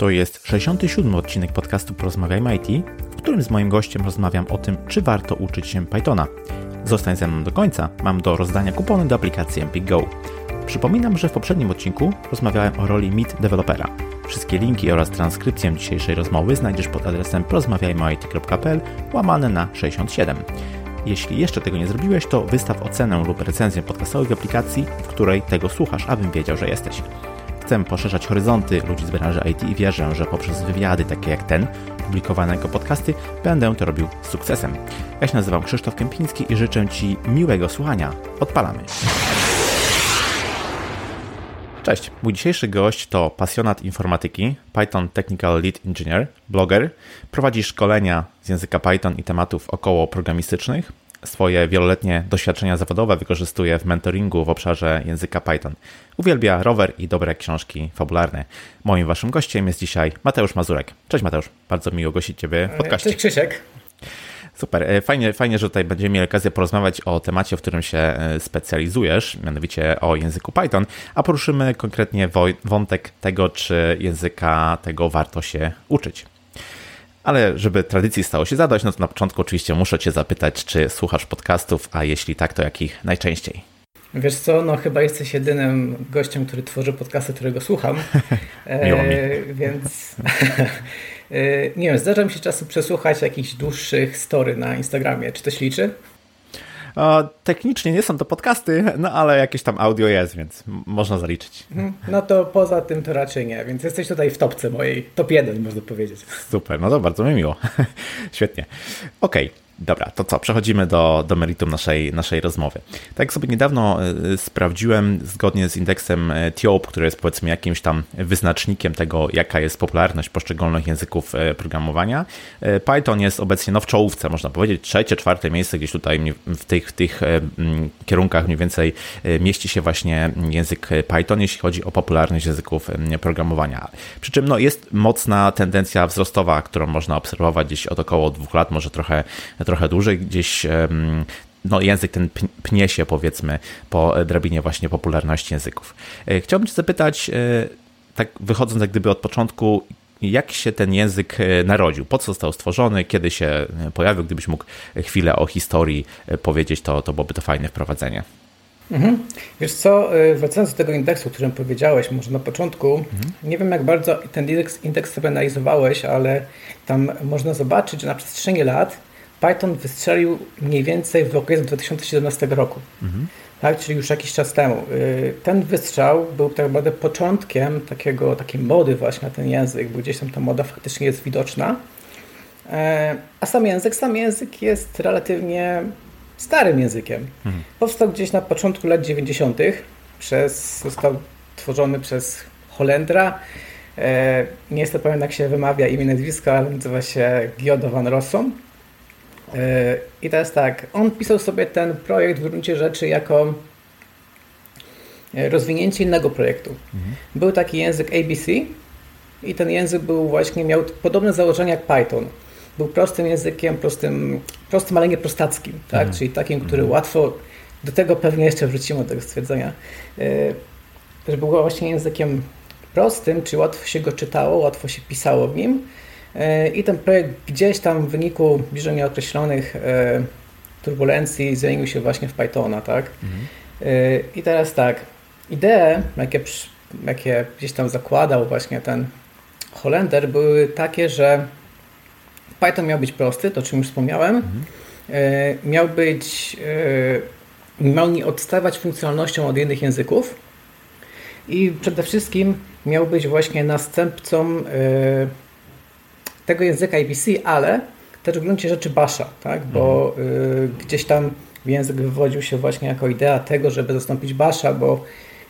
To jest 67 odcinek podcastu Porozmawiajmy IT, w którym z moim gościem rozmawiam o tym, czy warto uczyć się Pythona. Zostań ze mną do końca, mam do rozdania kupony do aplikacji Empik Go. Przypominam, że w poprzednim odcinku rozmawiałem o roli Meet Developera. Wszystkie linki oraz transkrypcję dzisiejszej rozmowy znajdziesz pod adresem porozmawiajmyit.pl łamane na 67. Jeśli jeszcze tego nie zrobiłeś, to wystaw ocenę lub recenzję podcastowej w aplikacji, w której tego słuchasz, abym wiedział, że jesteś. Chcę poszerzać horyzonty ludzi z branży IT i wierzę, że poprzez wywiady takie jak ten, publikowane jako podcasty, będę to robił z sukcesem. Ja się nazywam Krzysztof Kępiński i życzę Ci miłego słuchania. Odpalamy. Cześć, mój dzisiejszy gość to pasjonat informatyki, Python Technical Lead Engineer, bloger, prowadzi szkolenia z języka Python i tematów około programistycznych. Swoje wieloletnie doświadczenia zawodowe wykorzystuje w mentoringu w obszarze języka Python. Uwielbia rower i dobre książki fabularne. Moim waszym gościem jest dzisiaj Mateusz Mazurek. Cześć Mateusz, bardzo miło gościć Ciebie w podcaście. Cześć Krzysiek. Super, e, fajnie, fajnie, że tutaj będziemy mieli okazję porozmawiać o temacie, w którym się e, specjalizujesz, mianowicie o języku Python, a poruszymy konkretnie wątek tego, czy języka tego warto się uczyć. Ale żeby tradycji stało się zadać, no to na początku oczywiście muszę Cię zapytać, czy słuchasz podcastów, a jeśli tak, to jakich najczęściej? Wiesz co, no chyba jesteś jedynym gościem, który tworzy podcasty, którego słucham. Miło mi. E, więc e, nie wiem, zdarza mi się czasem przesłuchać jakichś dłuższych story na Instagramie. Czy to się liczy? Technicznie nie są to podcasty, no ale jakieś tam audio jest, więc można zaliczyć. Mhm. No to poza tym to raczej nie, więc jesteś tutaj w topce mojej, top 1 można powiedzieć. Super, no to bardzo mi miło. Świetnie. Okej. Okay. Dobra, to co? Przechodzimy do, do meritum naszej, naszej rozmowy. Tak sobie niedawno y, sprawdziłem, zgodnie z indeksem y, TIOP, który jest powiedzmy jakimś tam wyznacznikiem tego, jaka jest popularność poszczególnych języków y, programowania, Python jest obecnie no, w czołówce, można powiedzieć, trzecie, czwarte miejsce gdzieś tutaj w tych, w tych kierunkach mniej więcej mieści się właśnie język Python, jeśli chodzi o popularność języków programowania. Przy czym no, jest mocna tendencja wzrostowa, którą można obserwować gdzieś od około dwóch lat, może trochę trochę dłużej, gdzieś no, język ten pnie się powiedzmy po drabinie właśnie popularności języków. E, chciałbym Cię zapytać, e, tak wychodząc jak gdyby od początku, jak się ten język e, narodził, po co został stworzony, kiedy się pojawił, gdybyś mógł chwilę o historii powiedzieć, to, to byłoby to fajne wprowadzenie. Mhm. Wiesz co, wracając do tego indeksu, o którym powiedziałeś, może na początku, mhm. nie wiem jak bardzo ten indeks, indeks sobie analizowałeś, ale tam można zobaczyć, że na przestrzeni lat Python wystrzelił mniej więcej w okresie 2017 roku. Mhm. Tak, czyli już jakiś czas temu. Y, ten wystrzał był tak naprawdę początkiem takiego, takiej mody właśnie na ten język, bo gdzieś tam ta moda faktycznie jest widoczna. E, a sam język, sam język jest relatywnie starym językiem. Mhm. Powstał gdzieś na początku lat 90. Przez, został tworzony przez Holendra. E, nie jestem pewien jak się wymawia imię nazwiska, ale nazywa się Giodo van Rossum. I teraz tak, on pisał sobie ten projekt w gruncie rzeczy jako e, rozwinięcie innego projektu. Mhm. Był taki język ABC i ten język był właśnie, miał podobne założenia jak Python. Był prostym językiem, prostym, prostym ale nie prostackim, tak? Mhm. czyli takim, który mhm. łatwo, do tego pewnie jeszcze wrócimy do tego stwierdzenia, e, że był właśnie językiem prostym, czyli łatwo się go czytało, łatwo się pisało w nim, E, I ten projekt gdzieś tam w wyniku bliżej nieokreślonych e, turbulencji zmienił się właśnie w Pythona, tak? Mhm. E, I teraz tak, idee, jakie, jakie gdzieś tam zakładał właśnie ten Holender, były takie, że Python miał być prosty, to o czym już wspomniałem. Mhm. Miał być, miał nie odstawać funkcjonalnością od innych języków i przede wszystkim miał być właśnie następcą tego języka ABC, ale też w gruncie rzeczy Basha, tak? bo mhm. y, gdzieś tam język wywodził się właśnie jako idea tego, żeby zastąpić Basha, bo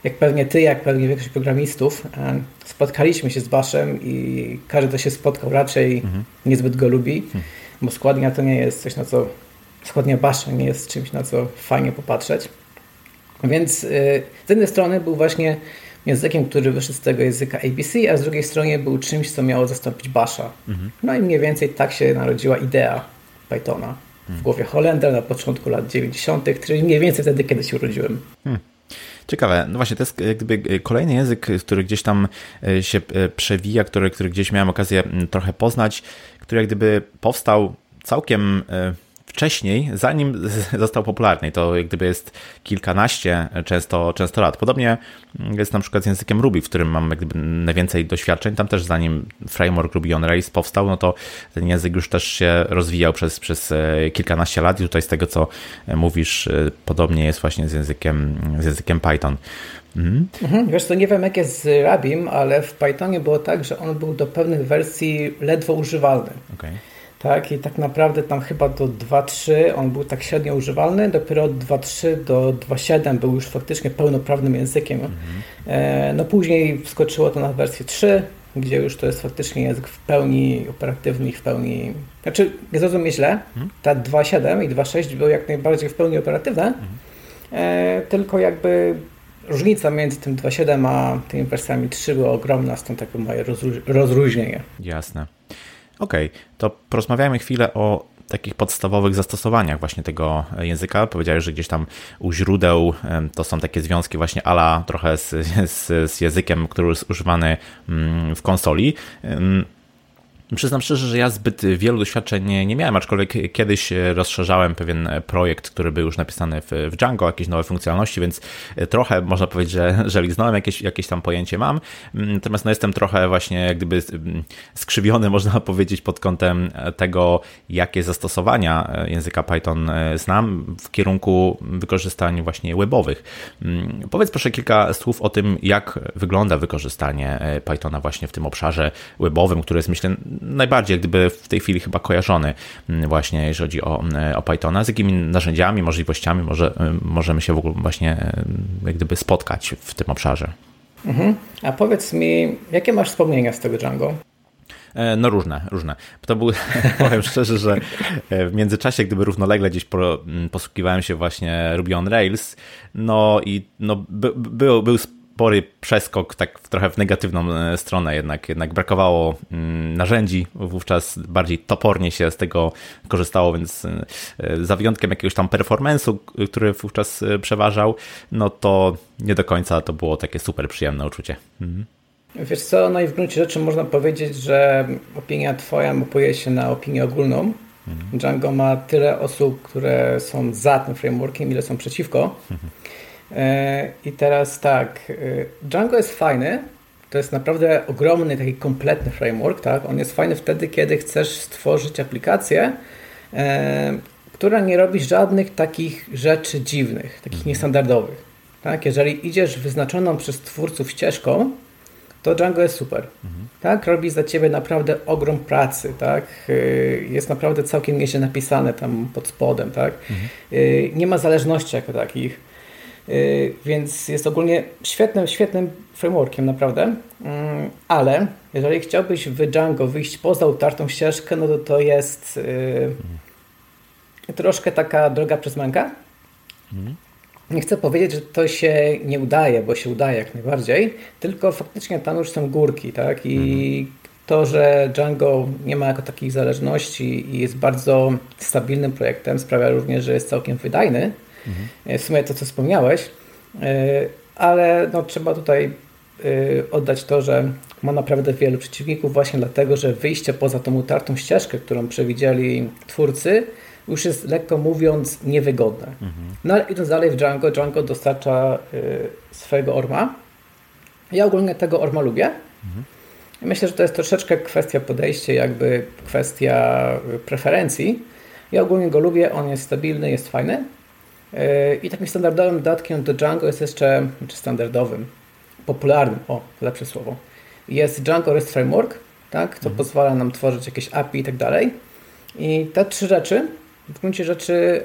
jak pewnie ty, jak pewnie większość programistów, e, spotkaliśmy się z Bashem i każdy, kto się spotkał, raczej mhm. niezbyt go lubi, mhm. bo składnia to nie jest coś, na co składnia Basha nie jest czymś, na co fajnie popatrzeć. Więc y, z jednej strony był właśnie językiem, który wyszedł z tego języka ABC, a z drugiej strony był czymś, co miało zastąpić Basha. Mhm. No i mniej więcej tak się narodziła idea Pythona w mhm. głowie Holendra na początku lat 90., czyli mniej więcej wtedy, kiedy się urodziłem. Hmm. Ciekawe. No właśnie, to jest gdyby kolejny język, który gdzieś tam się przewija, który, który gdzieś miałem okazję trochę poznać, który jak gdyby powstał całkiem wcześniej, zanim został popularny. To jak gdyby jest kilkanaście często, często lat. Podobnie jest na przykład z językiem Ruby, w którym mam jak gdyby najwięcej doświadczeń. Tam też zanim framework Ruby on Rails powstał, no to ten język już też się rozwijał przez, przez e, kilkanaście lat i tutaj z tego, co mówisz, e, podobnie jest właśnie z językiem, z językiem Python. Mhm. Mhm. Wiesz to nie wiem jak jest z Rabim, ale w Pythonie było tak, że on był do pewnych wersji ledwo używalny. Okay. Tak, i tak naprawdę tam chyba do 2.3 on był tak średnio używalny, dopiero od 2.3 do 2.7 był już faktycznie pełnoprawnym językiem. Mhm. E, no później wskoczyło to na wersję 3, gdzie już to jest faktycznie język w pełni operatywny i w pełni... Znaczy, nie zrozumie źle, mhm. ta 2.7 i 2.6 były jak najbardziej w pełni operatywne, mhm. e, tylko jakby różnica między tym 2.7 a tymi wersjami 3 była ogromna, stąd takie moje rozróżnienie. Jasne. Okej, okay, to porozmawiajmy chwilę o takich podstawowych zastosowaniach właśnie tego języka. Powiedziałeś, że gdzieś tam u źródeł to są takie związki właśnie ala trochę z, z, z językiem, który jest używany mm, w konsoli. Przyznam szczerze, że ja zbyt wielu doświadczeń nie, miałem, aczkolwiek kiedyś rozszerzałem pewien projekt, który był już napisany w, w Django, jakieś nowe funkcjonalności, więc trochę można powiedzieć, że, że liznąłem, jakieś, jakieś tam pojęcie mam. Natomiast no, jestem trochę właśnie jak gdyby skrzywiony, można powiedzieć, pod kątem tego, jakie zastosowania języka Python znam w kierunku wykorzystań właśnie webowych. Powiedz proszę kilka słów o tym, jak wygląda wykorzystanie Pythona właśnie w tym obszarze webowym, który jest myślę najbardziej gdyby w tej chwili chyba kojarzony mm, właśnie, jeżeli chodzi o, mm, o Pythona, z jakimi narzędziami, możliwościami może, y, możemy się w ogóle właśnie y, jak gdyby spotkać w tym obszarze. Mhm. A powiedz mi, jakie masz wspomnienia z tego Django? E, no różne, różne. To był, powiem szczerze, że e, w międzyczasie, gdyby równolegle gdzieś mm, posługiwałem się właśnie Ruby on Rails, no i no, by, był, był spory przeskok tak trochę w negatywną e, stronę jednak, jednak brakowało mm, narzędzi, wówczas bardziej topornie się z tego korzystało, więc e, za wyjątkiem jakiegoś tam performance'u, który wówczas e, przeważał, no to nie do końca to było takie super przyjemne uczucie. Mhm. Wiesz co, no i w gruncie rzeczy można powiedzieć, że opinia twoja mapuje się na opinię ogólną. Mhm. Django ma tyle osób, które są za tym frameworkiem, ile są przeciwko. Mhm. E, I teraz tak, e, Django jest fajny, to jest naprawdę ogromny, taki kompletny framework, tak? On jest fajny wtedy, kiedy chcesz stworzyć aplikację, e, która nie robi żadnych takich rzeczy dziwnych, takich mhm. niestandardowych. Tak? Jeżeli idziesz wyznaczoną przez twórców ścieżką, to Django jest super. Mhm. Tak? Robi za ciebie naprawdę ogrom pracy. Tak? Jest naprawdę całkiem nieźle napisane tam pod spodem. Tak? Mhm. Nie ma zależności jako takich. Y, więc jest ogólnie świetnym, świetnym frameworkiem, naprawdę. Mm, ale jeżeli chciałbyś w Django wyjść poza utartą ścieżkę, no to to jest yy, troszkę taka droga przez mękę. Mhm. Nie chcę powiedzieć, że to się nie udaje, bo się udaje jak najbardziej, tylko faktycznie tam już są górki, tak? I mhm. to, że Django nie ma jako takich zależności i jest bardzo stabilnym projektem, sprawia również, że jest całkiem wydajny mhm. w sumie to, co wspomniałeś, e, ale no, trzeba tutaj e, oddać to, że ma naprawdę wielu przeciwników właśnie dlatego, że wyjście poza tą utartą ścieżkę, którą przewidzieli twórcy, już jest lekko mówiąc niewygodne. Mhm. No ale idąc dalej w Django, Django dostarcza swojego orma. Ja ogólnie tego orma lubię. Mhm. Myślę, że to jest troszeczkę kwestia podejścia, jakby kwestia preferencji. Ja ogólnie go lubię, on jest stabilny, jest fajny. I takim standardowym dodatkiem do Django jest jeszcze, czy standardowym, popularnym, o, lepsze słowo, jest Django REST Framework, tak, co mhm. pozwala nam tworzyć jakieś API i tak dalej. I te trzy rzeczy w gruncie rzeczy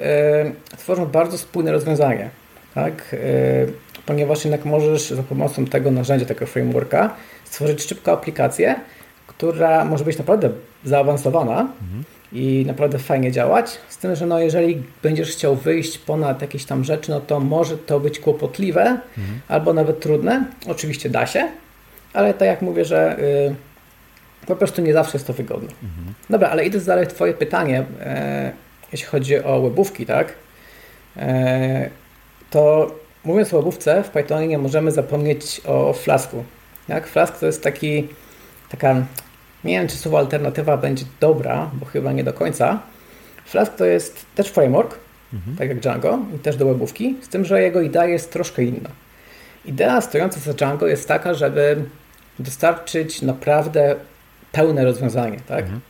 e, tworzą bardzo spójne rozwiązanie, tak, e, ponieważ jednak możesz za pomocą tego narzędzia, tego frameworka stworzyć szybką aplikację, która może być naprawdę zaawansowana, mhm i naprawdę fajnie działać. Z tym, że no jeżeli będziesz chciał wyjść ponad jakieś tam rzeczy, no to może to być kłopotliwe mhm. albo nawet trudne. Oczywiście da się, ale tak jak mówię, że y, po prostu nie zawsze jest to wygodne. Mhm. Dobra, ale idąc dalej Twoje pytanie, e, jeśli chodzi o webówki, tak, e, to mówiąc o łobówce, w Pythonie nie możemy zapomnieć o Flasku. Jak Flask to jest taki, taka, nie wiem czy słowo alternatywa będzie dobra, bo chyba nie do końca. Flask to jest też framework, mhm. tak jak Django i też do webówki, z tym, że jego idea jest troszkę inna. Idea stojąca za Django jest taka, żeby dostarczyć naprawdę pełne rozwiązanie. Tak? Mhm.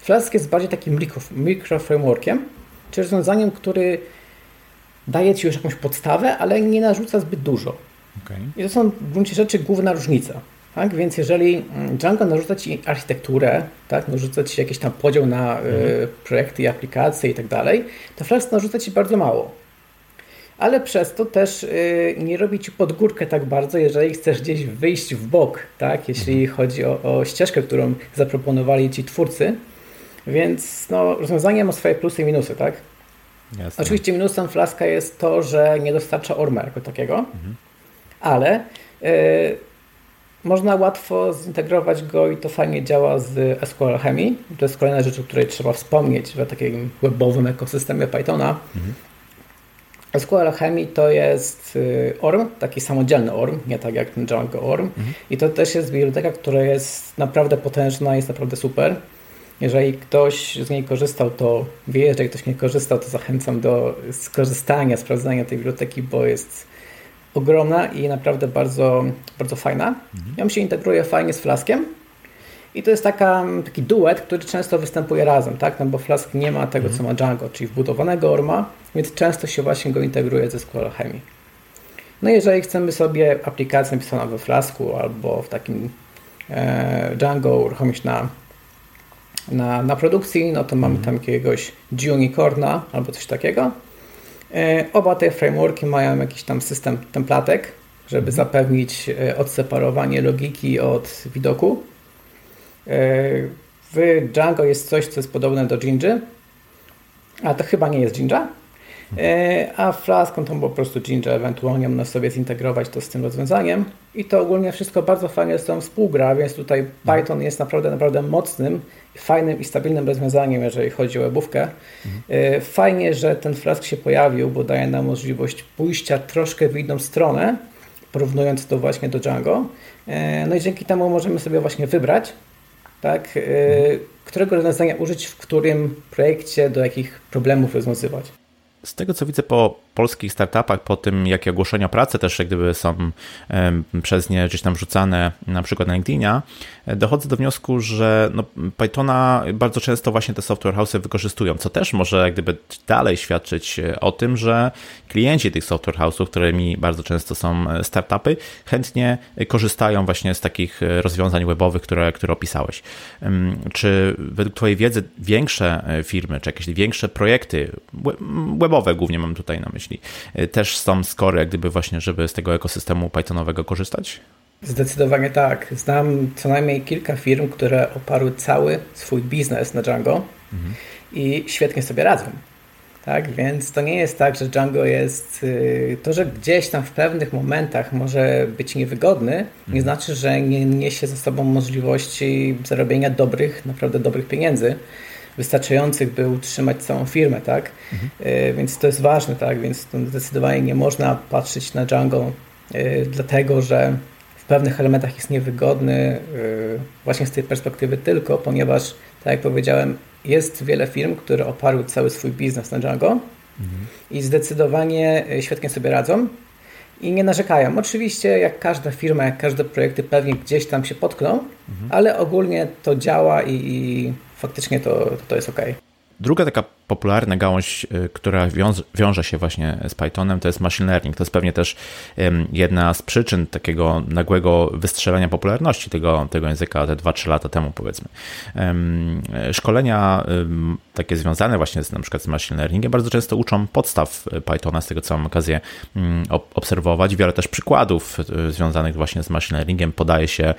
Flask jest bardziej takim mikro, frameworkiem, czy rozwiązaniem, który daje Ci już jakąś podstawę, ale nie narzuca zbyt dużo. Okay. I to są w gruncie rzeczy główna różnica. Tak? Więc jeżeli Django narzuca Ci architekturę, tak? narzuca Ci jakiś tam podział na mhm. y, projekty i aplikacje i tak dalej, to Flask narzuca Ci bardzo mało. Ale przez to też y, nie robi Ci pod górkę tak bardzo, jeżeli chcesz gdzieś wyjść w bok, tak? jeśli mhm. chodzi o, o ścieżkę, którą zaproponowali Ci twórcy. Więc no, rozwiązanie ma swoje plusy i minusy, tak? Jasne. Oczywiście minusem Flaska jest to, że nie dostarcza ORMA jako takiego, mhm. ale y, można łatwo zintegrować go i to fajnie działa z SQL Chemii. To jest kolejna rzecz, o której trzeba wspomnieć w takim webowym ekosystemie Pythona. Mhm. SQL Chemii to jest y, ORM, taki samodzielny ORM, nie tak jak ten Django ORM. Mhm. I to też jest biblioteka, która jest naprawdę potężna, jest naprawdę super. Jeżeli ktoś z niej korzystał, to wie, jeżeli ktoś nie korzystał, to zachęcam do skorzystania, sprawdzania tej biblioteki, bo jest ogromna i naprawdę bardzo, bardzo fajna. Mhm. Ją się integruje fajnie z Flaskiem i to jest taka, taki duet, który często występuje razem, tak? No bo Flask nie ma tego, mhm. co ma Django, czyli wbudowanego ORMA, więc często się właśnie go integruje ze SQL Chemii. No jeżeli chcemy sobie aplikację napisaną we Flasku albo w takim e, Django uruchomić na na, na produkcji, no to mamy mhm. tam jakiegoś Unicorna albo coś takiego. E, oba te frameworki mają jakiś tam system templatek, żeby mhm. zapewnić e, odseparowanie logiki od widoku. E, w Django jest coś, co jest podobne do Jinja, a to chyba nie jest Jinja. E, a Flask to po prostu Ginger, ewentualnie można sobie zintegrować to z tym rozwiązaniem i to ogólnie wszystko bardzo fajnie z tą współgra, więc tutaj Python jest naprawdę, naprawdę mocnym, fajnym i stabilnym rozwiązaniem, jeżeli chodzi o webówkę. Mhm. Fajnie, że ten Flask się pojawił, bo daje nam możliwość pójścia troszkę w inną stronę, porównując to właśnie do Django. E, no i dzięki temu możemy sobie właśnie wybrać, tak, mhm. którego rozwiązania użyć w którym projekcie, do jakich problemów rozwiązywać. Z tego co widzę po polskich startupach, po tym jakie ogłoszenia pracy też jak gdyby są przez nie gdzieś tam rzucane na przykład na LinkedInia, e, dochodzę do wniosku, że no Pythona bardzo często właśnie te software house'y wykorzystują, co też może jak gdyby dalej świadczyć e, o tym, że klienci tych software house'ów, którymi bardzo często są e, startupy, chętnie korzystają właśnie z takich rozwiązań webowych, które, które opisałeś. Czy według Twojej wiedzy większe firmy, czy jakieś większe projekty webowe głównie mam tutaj na myśli, myśli, y, też są skory, jak gdyby właśnie, żeby z tego ekosystemu Pythonowego korzystać? Zdecydowanie tak. Znam co najmniej kilka firm, które oparły cały swój biznes na Django mhm. i świetnie sobie radzą. Tak, więc to nie jest tak, że Django jest. Y, to, że gdzieś tam w pewnych momentach może być niewygodny, nie mhm. znaczy, że nie niesie ze sobą możliwości zarobienia dobrych, naprawdę dobrych pieniędzy wystarczających, by utrzymać całą firmę, tak? Mhm. E, więc to jest ważne, tak? Więc zdecydowanie nie można patrzeć na Django e, dlatego, że w pewnych elementach jest niewygodny e, właśnie z tej perspektywy tylko, ponieważ, tak jak powiedziałem, jest wiele firm, które oparły cały swój biznes na Django mhm. i zdecydowanie świetnie sobie radzą i nie narzekają. Oczywiście, jak każda firma, jak każde projekty pewnie gdzieś tam się potkną, mhm. ale ogólnie to działa i, faktycznie to, to jest ok. Druga taka popularna gałąź, y, która wiąże, się właśnie z Pythonem, to jest machine learning. To jest pewnie też jedna z przyczyn takiego nagłego wystrzelenia popularności tego, tego języka te 2-3 lata temu, powiedzmy. Szkolenia takie związane właśnie z na przykład z machine learningiem bardzo często uczą podstaw Pythona, z tego co mam okazję obserwować. Wiele też przykładów y, związanych właśnie z machine learningiem podaje się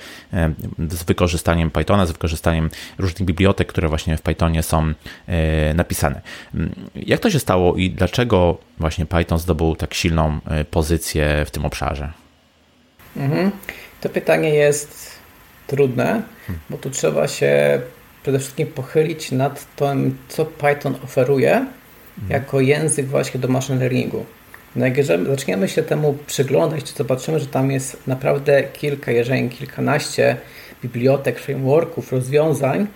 z wykorzystaniem Pythona, z wykorzystaniem różnych bibliotek, które właśnie w Pythonie są e, napisane. Jak to się stało i dlaczego właśnie Python zdobył tak silną e, pozycję w tym obszarze? Mhm. To pytanie jest trudne, hmm. bo tu trzeba się przede wszystkim pochylić nad tym, co Python oferuje hmm. jako język właśnie do machine learningu. No jak zaczniemy się temu przyglądać, to zobaczymy, że tam jest naprawdę kilka, jeżeli kilkanaście bibliotek, frameworków, rozwiązań,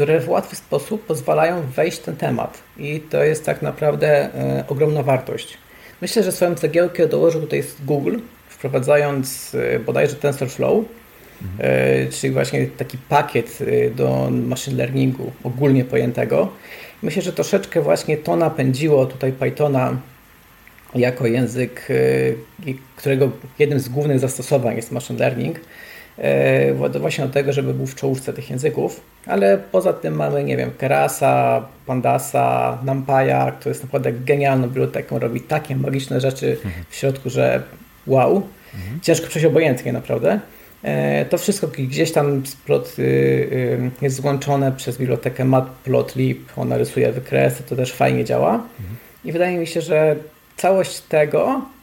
które w łatwy sposób pozwalają wejść w ten temat. I to jest tak naprawdę e, ogromna wartość. Myślę, że swoją cegiełkę dołożył tutaj Google, wprowadzając e, bodajże TensorFlow, e, czyli właśnie taki pakiet do machine learningu ogólnie pojętego. Myślę, że troszeczkę właśnie to napędziło tutaj Pythona jako język, którego jednym z głównych zastosowań jest machine learning, właśnie do tego, żeby był w czołówce tych języków, ale poza tym mamy, nie wiem, Kerasa, Pandasa, NumPy'a, który jest naprawdę genialną biblioteką, robi takie magiczne rzeczy w środku, że wow, mhm. ciężko przejść obojętnie naprawdę. E, to wszystko gdzieś tam plot y, y, jest złączone przez bibliotekę Matplotlib, ona rysuje wykresy, to też fajnie działa. Mhm. I wydaje mi się, że całość tego e,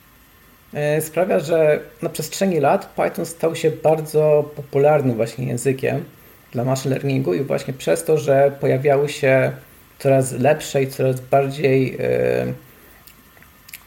sprawia, że na przestrzeni lat Python stał się bardzo popularnym właśnie językiem dla machine learningu i właśnie przez to, że pojawiały się coraz lepsze i coraz bardziej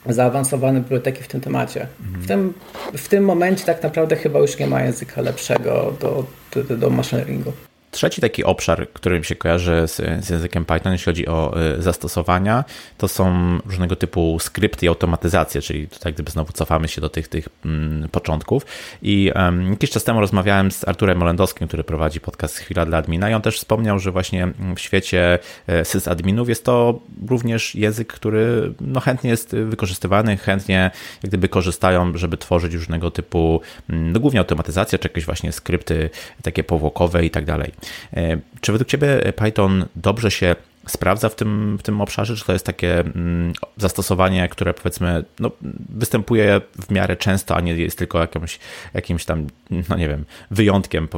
e, zaawansowane biblioteki w tym temacie. Mhm. W, tym, w tym momencie tak naprawdę chyba już nie ma języka lepszego do, do, do machine learningu. Trzeci taki obszar, który mi się kojarzy z, z, językiem Python, jeśli chodzi o y, zastosowania, to są różnego typu skrypty i automatyzacje, czyli tutaj gdyby znowu cofamy się do tych, tych mm, początków. I um, jakiś czas temu rozmawiałem z Arturem Olendowskim, który prowadzi podcast Chwila dla admina i on też wspomniał, że właśnie w świecie e, sysadminów jest to również język, który no, chętnie jest wykorzystywany, chętnie jak gdyby korzystają, żeby tworzyć różnego typu, mm, no, głównie automatyzacje, czy jakieś właśnie skrypty takie powłokowe i tak dalej. E, czy według Ciebie Python dobrze się sprawdza w tym, w tym obszarze? Czy to jest takie mm, zastosowanie, które powiedzmy no, występuje w miarę często, a nie jest tylko jakimś, jakimś tam, no nie wiem, wyjątkiem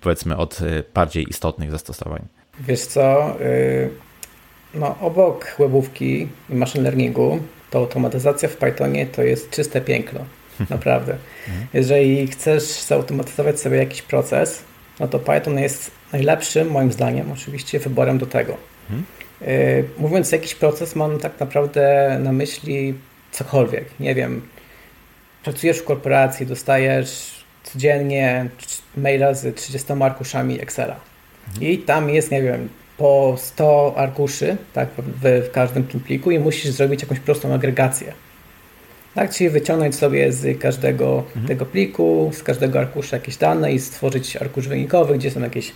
powiedzmy od e, bardziej istotnych zastosowań? Wiesz co, y, no obok webówki i machine learningu, to automatyzacja w Pythonie to jest czyste piękno. Naprawdę. Mhm. Jeżeli chcesz zautomatyzować sobie jakiś proces, no to Python jest najlepszym, moim zdaniem, oczywiście wyborem do tego. Hmm. Mówiąc jakiś proces, mam tak naprawdę na myśli cokolwiek. Nie wiem, pracujesz w korporacji, dostajesz codziennie maila z 30 arkuszami Excela. Hmm. I tam jest, nie wiem, po 100 arkuszy tak, w, w każdym tym pliku i musisz zrobić jakąś prostą agregację. Tak, czyli wyciągnąć sobie z każdego mhm. tego pliku, z każdego arkusza jakieś dane i stworzyć arkusz wynikowy, gdzie są jakieś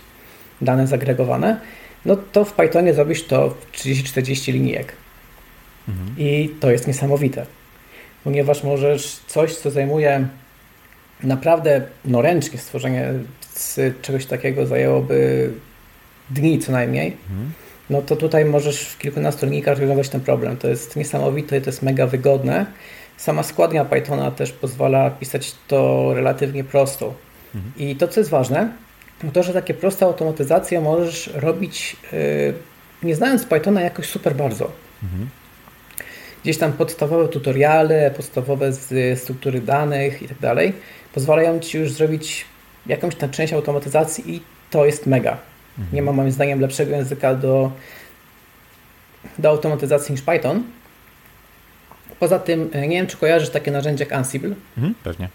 dane zagregowane, no to w Pythonie zrobisz to w 30-40 linijek. Mhm. I to jest niesamowite, ponieważ możesz coś, co zajmuje naprawdę no ręcznie stworzenie z czegoś takiego zajęłoby dni co najmniej, mhm. no to tutaj możesz w kilkunastu linijkach rozwiązać ten problem. To jest niesamowite, to jest mega wygodne. Sama składnia Pythona też pozwala pisać to relatywnie prosto. Mhm. I to, co jest ważne, to, że takie proste automatyzacje możesz robić yy, nie znając Pythona jakoś super bardzo. Mhm. Gdzieś tam podstawowe tutoriale, podstawowe z struktury danych i tak dalej pozwalają Ci już zrobić jakąś tam część automatyzacji i to jest mega. Mhm. Nie ma moim zdaniem lepszego języka do, do automatyzacji niż Python. Poza tym, e, nie wiem, czy kojarzysz takie narzędzie jak Ansible? Mhm, pewnie.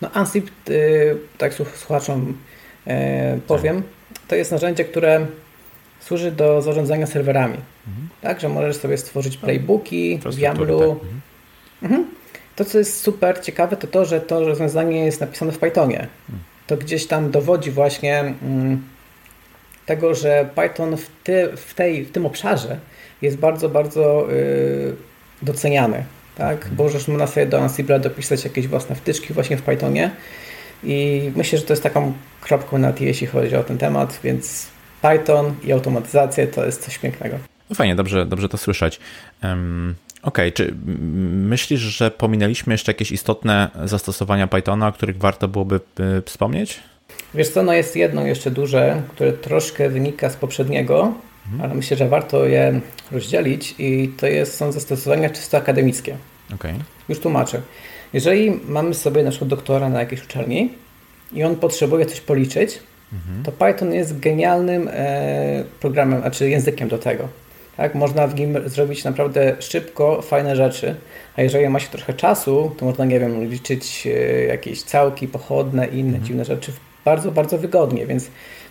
No Ansible, yy, tak słuchaczom yy, powiem, tak. to jest narzędzie, które służy do zarządzania serwerami. Mhm. Tak, że możesz sobie stworzyć playbooki w YAMLu. Tak. Mhm. Mhm. To, co jest super ciekawe, to to, że to rozwiązanie jest napisane w Pythonie. Mhm. To gdzieś tam dowodzi właśnie mm, tego, że Python w, ty, w, tej, w tym obszarze jest bardzo, bardzo doceniany. Tak? Bo możesz na sobie do Ansible dopisać jakieś własne wtyczki właśnie w Pythonie i myślę, że to jest taką kropką na jeśli chodzi o ten temat, więc Python i automatyzacja to jest coś pięknego. No fajnie, dobrze, dobrze to słyszeć. Um, Okej, okay. czy myślisz, że pominęliśmy jeszcze jakieś istotne zastosowania Pythona, o których warto byłoby y, wspomnieć? Wiesz co, no jest jedno jeszcze duże, które troszkę wynika z poprzedniego, mhm. Ale myślę, że warto je rozdzielić i to jest, są zastosowania czysto akademickie. Okay. Już tłumaczę. Jeżeli mamy sobie naszego doktora na jakiejś uczelni i on potrzebuje coś policzyć, mhm. to Python jest genialnym e, programem, znaczy językiem do tego. Tak, można w nim zrobić naprawdę szybko fajne rzeczy, a jeżeli ma się trochę czasu, to można, nie wiem, liczyć e, jakieś całki pochodne i inne mhm. dziwne rzeczy bardzo, bardzo wygodnie, więc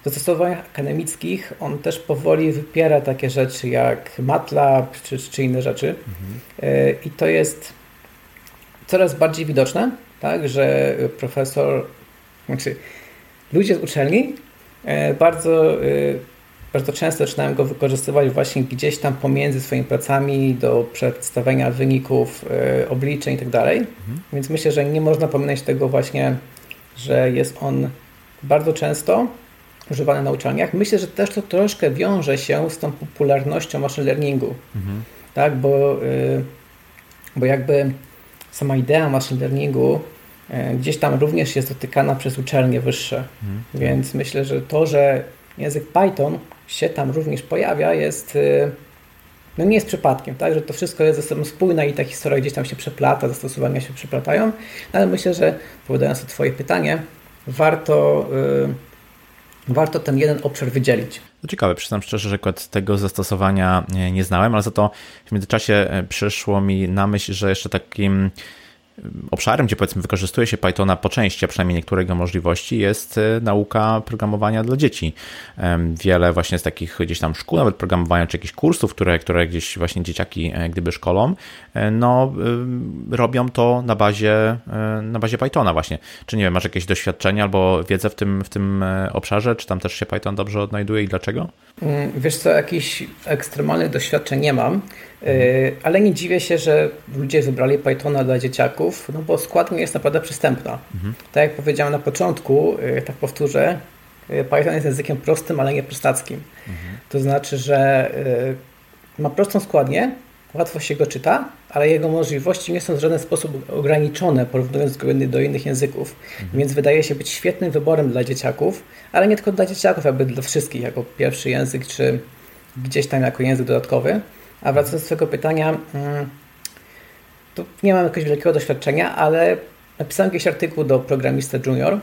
zastosowaniach akademickich on też powoli wypiera takie rzeczy jak MATLAB czy, czy inne rzeczy mhm. E, i to jest coraz bardziej widoczne, tak, że profesor, znaczy ludzie z uczelni e, bardzo bardzo często zaczynałem go wykorzystywać właśnie gdzieś tam pomiędzy swoimi pracami do przedstawienia wyników, obliczeń i tak dalej. Mhm. Więc myślę, że nie można pominąć tego właśnie, że jest on bardzo często używany na uczelniach. Myślę, że też to troszkę wiąże się z tą popularnością machine learningu. Mhm. Tak, bo, y, bo jakby sama idea machine learningu y, gdzieś tam również jest dotykana przez uczelnie wyższe. Mhm. Więc myślę, że to, że język Python się tam również pojawia, jest y, no nie jest przypadkiem, tak, że to wszystko jest ze sobą spójne i ta historia gdzieś tam się przeplata, zastosowania się przeplatają, ale myślę, że odpowiadając na Twoje pytanie, warto, warto ten jeden obszar wydzielić. To ciekawe, przyznam szczerze, że akurat tego zastosowania nie, znałem, ale za to w międzyczasie e, przyszło mi na myśl, że jeszcze takim obszarem, gdzie powiedzmy wykorzystuje się Pythona po części, a przynajmniej niektóre jego możliwości, jest e, nauka programowania dla dzieci. Wiele właśnie z takich gdzieś tam szkół, nawet programowania, czy jakichś kursów, które, które gdzieś właśnie dzieciaki e, gdyby szkolą, e, no robią to na bazie, na bazie Pythona właśnie. Czy nie wiem, masz jakieś doświadczenia albo wiedzę w tym, w tym obszarze, czy tam też się Python dobrze odnajduje i dlaczego? Mm, wiesz co, jakichś ekstremalnych doświadczeń nie mam, ale nie dziwię się, że ludzie wybrali Pythona dla dzieciaków, no bo składnia jest naprawdę przystępna. Mhm. Tak jak powiedziałem na początku, y, tak powtórzę, y, Python jest językiem prostym, ale nie prostackim. Mhm. To znaczy, że ma prostą składnię, łatwo się go czyta, ale jego możliwości nie są w żaden sposób ograniczone, porównując go do innych języków. Mhm. Więc wydaje się być świetnym wyborem dla dzieciaków, ale nie tylko dla dzieciaków, jakby dla wszystkich, jako pierwszy język, czy gdzieś tam jako język dodatkowy. A wracając do swojego pytania, mm, to nie mam jakiegoś wielkiego doświadczenia, ale napisałem jakiś artykuł do programista junior